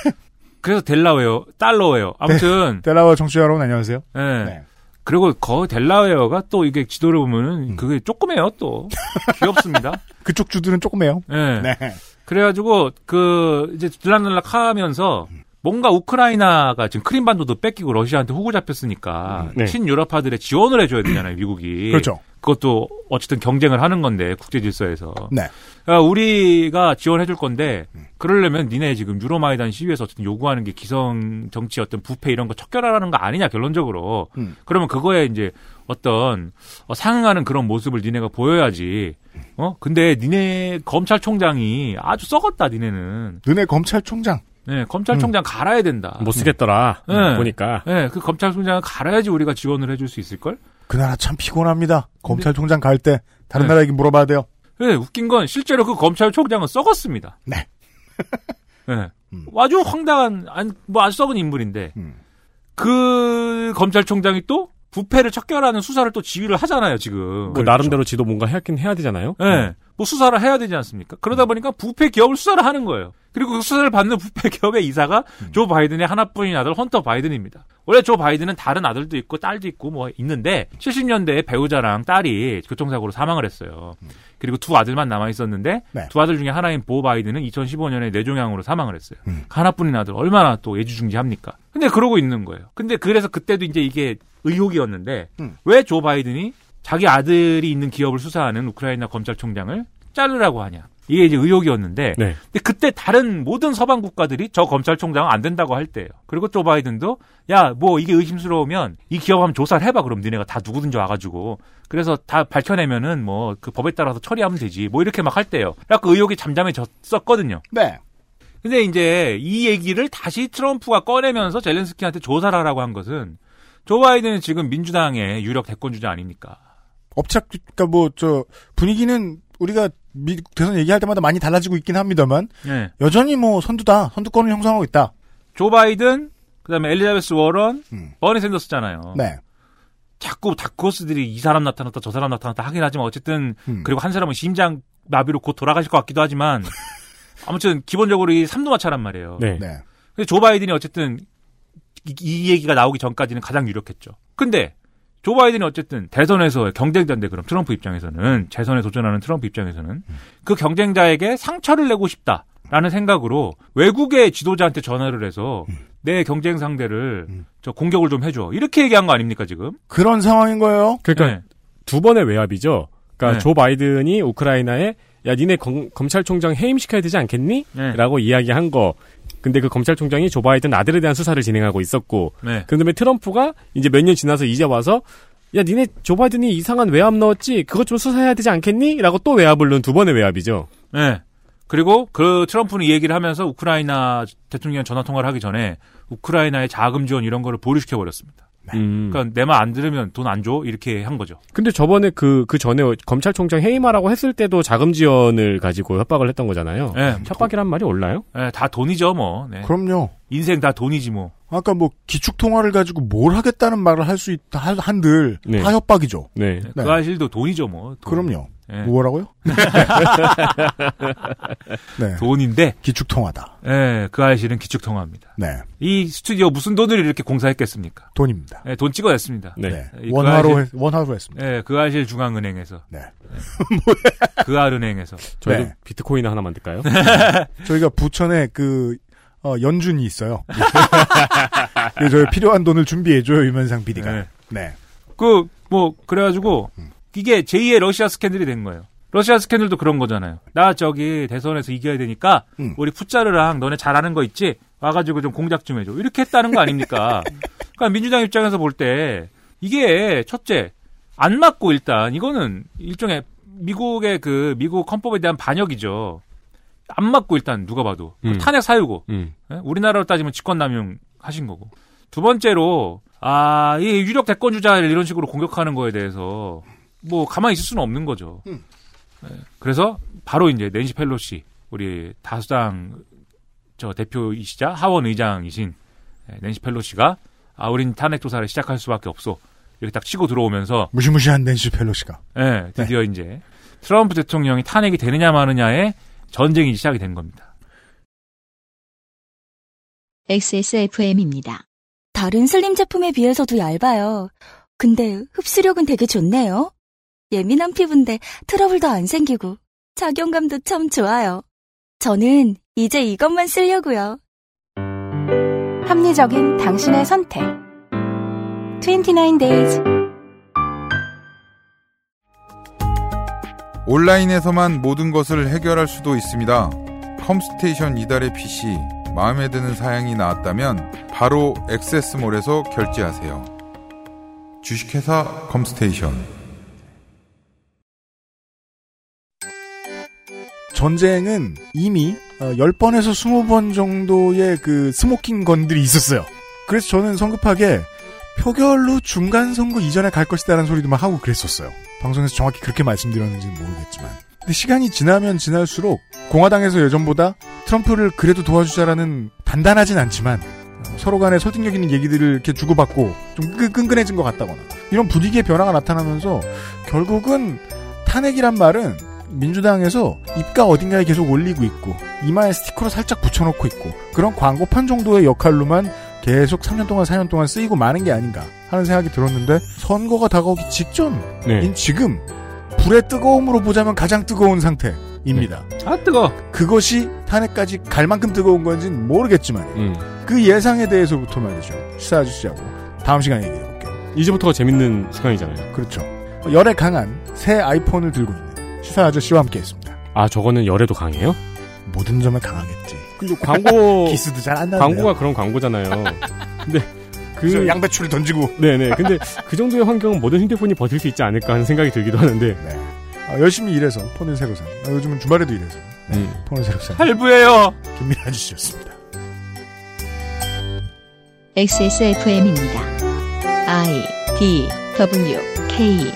그래서 델라웨어, 달러웨어. 아무튼 델라웨어 청취자 여러분 안녕하세요. 예. 네. 그리고 거 델라웨어가 또 이게 지도를 보면은 음. 그게 조그매요 또 귀엽습니다. 그쪽 주들은 조금해요. 예. 네. 그래가지고 그 이제 들락날락 하면서 뭔가 우크라이나가 지금 크림반도도 뺏기고 러시아한테 호구 잡혔으니까 네. 친유럽파들의 지원을 해줘야 되잖아요, 미국이. 그렇죠. 그것도 어쨌든 경쟁을 하는 건데 국제 질서에서. 네. 그러니까 우리가 지원해줄 건데 그러려면 니네 지금 유로마이단 시위에서 어쨌든 요구하는 게 기성 정치 어떤 부패 이런 거 척결하라는 거 아니냐 결론적으로. 음. 그러면 그거에 이제 어떤 어, 상응하는 그런 모습을 니네가 보여야지. 어? 근데 니네 검찰총장이 아주 썩었다 니네는. 너네 검찰총장. 네, 검찰총장 갈아야 된다. 못 쓰겠더라. 네. 보니까. 네, 그 검찰총장을 갈아야지 우리가 지원을 해줄 수 있을걸? 그 나라 참 피곤합니다. 검찰총장 갈 때 다른 네. 나라에게 물어봐야 돼요. 네, 웃긴 건 실제로 그 검찰총장은 썩었습니다. 네. 네. 아주 황당한, 안, 뭐 아주 썩은 인물인데, 그 검찰총장이 또 부패를 척결하는 수사를 또 지휘를 하잖아요, 지금. 뭐 나름대로 지도 뭔가 해야긴 해야 되잖아요. 네. 뭐 수사를 해야 되지 않습니까? 그러다 보니까 부패 기업을 수사를 하는 거예요. 그리고 그 수사를 받는 부패 기업의 이사가 조 바이든의 하나뿐인 아들 헌터 바이든입니다. 원래 조 바이든은 다른 아들도 있고 딸도 있고 뭐 있는데 70년대에 배우자랑 딸이 교통사고로 사망을 했어요. 그리고 두 아들만 남아 있었는데 네. 두 아들 중에 하나인 보 바이든은 2015년에 뇌종양으로 사망을 했어요. 그 하나뿐인 아들 얼마나 또 애지중지합니까? 근데 그러고 있는 거예요. 근데 그래서 그때도 이제 이게 의혹이었는데 왜조 바이든이 자기 아들이 있는 기업을 수사하는 우크라이나 검찰총장을 자르라고 하냐. 이게 이제 의혹이었는데 네. 근데 그때 다른 모든 서방 국가들이 저 검찰총장은 안 된다고 할 때예요. 그리고 조 바이든도 야 뭐 이게 의심스러우면 이 기업 한번 조사를 해봐. 그럼 니네가 다 누구든지 와가지고 그래서 다 밝혀내면은 뭐 그 법에 따라서 처리하면 되지. 뭐 이렇게 막 할 때예요. 그래갖고 의혹이 잠잠해졌었거든요. 네. 근데 이제 이 얘기를 다시 트럼프가 꺼내면서 젤렌스키한테 조사를 하라고 한 것은 조 바이든은 지금 민주당의 유력 대권 주자 아닙니까? 업착, 그니까 뭐, 저, 분위기는 우리가 미국 대선 얘기할 때마다 많이 달라지고 있긴 합니다만, 네. 여전히 뭐, 선두다. 선두권을 형성하고 있다. 조 바이든, 그다음에 엘리자베스 워런, 버니 샌더스잖아요. 네. 자꾸 다크호스들이 이 사람 나타났다 저 사람 나타났다 하긴 하지만 어쨌든 음. 그리고 한 사람은 심장 마비로 곧 돌아가실 것 같기도 하지만 아무튼 기본적으로 이 삼두마차란 말이에요. 네. 네. 근데 조 바이든이 어쨌든 이, 이 얘기가 나오기 전까지는 가장 유력했죠. 근데 조 바이든이 어쨌든 대선에서 경쟁자인데 그럼 트럼프 입장에서는 재선에 도전하는 트럼프 입장에서는 그 경쟁자에게 상처를 내고 싶다 라는 생각으로 외국의 지도자한테 전화를 해서 내 경쟁 상대를 저 공격을 좀 해줘 이렇게 얘기한 거 아닙니까 지금? 그런 상황인 거예요. 그러니까 두 번의 외압이죠. 그러니까 네. 조 바이든이 우크라이나에 야 니네 검, 검찰총장 해임시켜야 되지 않겠니? 네. 라고 이야기한 거. 근데 그 검찰총장이 조 바이든 아들에 대한 수사를 진행하고 있었고 네. 그다음에 트럼프가 이제 몇 년 지나서 이제 와서 야 니네 조 바이든이 이상한 외압 넣었지 그것 좀 수사해야 되지 않겠니? 라고 또 외압을 넣은 두 번의 외압이죠. 네. 그리고 그 트럼프는 이 얘기를 하면서 우크라이나 대통령 전화 통화를 하기 전에 우크라이나의 자금 지원 이런 거를 보류시켜 버렸습니다. 음. 그러니까 내 말 안 들으면 돈 안 줘 이렇게 한 거죠. 근데 저번에 그, 그 전에 검찰총장 해임하라고 했을 때도 자금 지원을 가지고 협박을 했던 거잖아요. 네. 협박이란 말이 올라요? 네, 다 돈이죠 뭐. 네. 그럼요. 인생 다 돈이지 뭐. 아까 뭐, 기축통화를 가지고 뭘 하겠다는 말을 할 수 있다, 한- 한들, 네. 다 협박이죠. 네. 그 아실도 돈이죠 뭐. 돈. 그럼요. 네. 뭐라고요? 네. 돈인데. 기축통화다. 네, 그 아실은 기축통화입니다. 네. 이 스튜디오 무슨 돈을 이렇게 공사했겠습니까? 돈입니다. 네, 돈 찍어냈습니다. 네. 이 원화로, 그 했- 원화로 했습니다. 네, 그 아실 중앙은행에서. 네. 그 알은행에서. 저희도 네. 비트코인 하나 만들까요? 저희가 부천에 그, 어, 연준이 있어요. 그, 저 필요한 돈을 준비해줘요, 유면상 PD가. 네. 네. 그, 뭐, 그래가지고, 이게 제2의 러시아 스캔들이 된 거예요. 러시아 스캔들도 그런 거잖아요. 나 저기 대선에서 이겨야 되니까, 음. 우리 푸짜르랑 너네 잘하는 거 있지? 와가지고 좀 공작 좀 해줘. 이렇게 했다는 거 아닙니까? 그러니까 민주당 입장에서 볼 때, 이게, 첫째, 안 맞고 일단, 이거는 일종의 미국의 그, 미국 헌법에 대한 반역이죠. 안 맞고 일단 누가 봐도. 음. 탄핵 사유고. 음. 예? 우리나라로 따지면 직권남용 하신 거고. 두 번째로, 아, 이 유력 대권 주자를 이런 식으로 공격하는 거에 대해서, 뭐, 가만히 있을 수는 없는 거죠. 음. 예, 그래서, 바로 이제, 낸시 펠로시, 우리 다수당, 저 대표이시자 하원 의장이신, 예, 낸시 펠로시가, 아, 우린 탄핵 조사를 시작할 수밖에 없어. 이렇게 딱 치고 들어오면서, 무시무시한 낸시 펠로시가. 예, 드디어 이제, 트럼프 대통령이 탄핵이 되느냐 마느냐의 전쟁이 시작이 된 겁니다. XSFM입니다. 다른 슬림 제품에 비해서도 얇아요. 근데 흡수력은 되게 좋네요. 예민한 피부인데 트러블도 안 생기고 작용감도 참 좋아요. 저는 이제 이것만 쓰려고요. 합리적인 당신의 선택. 29 days. 온라인에서만 모든 것을 해결할 수도 있습니다. 컴스테이션 이달의 PC 마음에 드는 사양이 나왔다면 바로 액세스몰에서 결제하세요. 주식회사 컴스테이션 전쟁은 이미 어, 10번에서 20번 정도의 그 smoking gun들이 있었어요. 그래서 저는 성급하게 표결로 중간 선거 이전에 갈 것이다라는 소리도 막 하고 그랬었어요. 방송에서 정확히 그렇게 말씀드렸는지는 모르겠지만. 근데 시간이 지나면 지날수록 공화당에서 예전보다 트럼프를 그래도 도와주자라는 단단하진 않지만 어, 서로 간에 설득력 있는 얘기들을 이렇게 주고받고 좀 끈- 끈끈해진 것 같다거나 이런 분위기의 변화가 나타나면서 결국은 탄핵이란 말은 민주당에서 입가 어딘가에 계속 올리고 있고 이마에 스티커로 살짝 붙여놓고 있고 그런 광고판 정도의 역할로만 계속 3년 동안 4년 동안 쓰이고 마는 게 아닌가 하는 생각이 들었는데 선거가 다가오기 직전인 네. 지금 불의 뜨거움으로 보자면 가장 뜨거운 상태입니다. 아 뜨거. 그것이 탄핵까지 갈 만큼 뜨거운 건지는 모르겠지만 음. 그 예상에 대해서부터 말이죠. 시사 아저씨하고 다음 시간에 얘기해 볼게요. 이제부터가 재밌는 시간이잖아요. 그렇죠. 열에 강한 새 아이폰을 들고 있는 시사 아저씨와 함께했습니다. 아 저거는 열에도 강해요? 모든 점에 강하겠지. 근데 광고 기스도 잘 안 나는데요. 광고가 그런 광고잖아요. 근데 그 양배추를 던지고 네네. 근데 그 정도의 환경은 모든 휴대폰이 버틸 수 있지 않을까 하는 생각이 들기도 하는데. 네. 아, 열심히 일해서 폰을 새로 산. 아, 요즘은 주말에도 일해서 네, 음. 폰을 새로 산. 할부예요. 김민아 아저씨였습니다. XSFM입니다. I D W K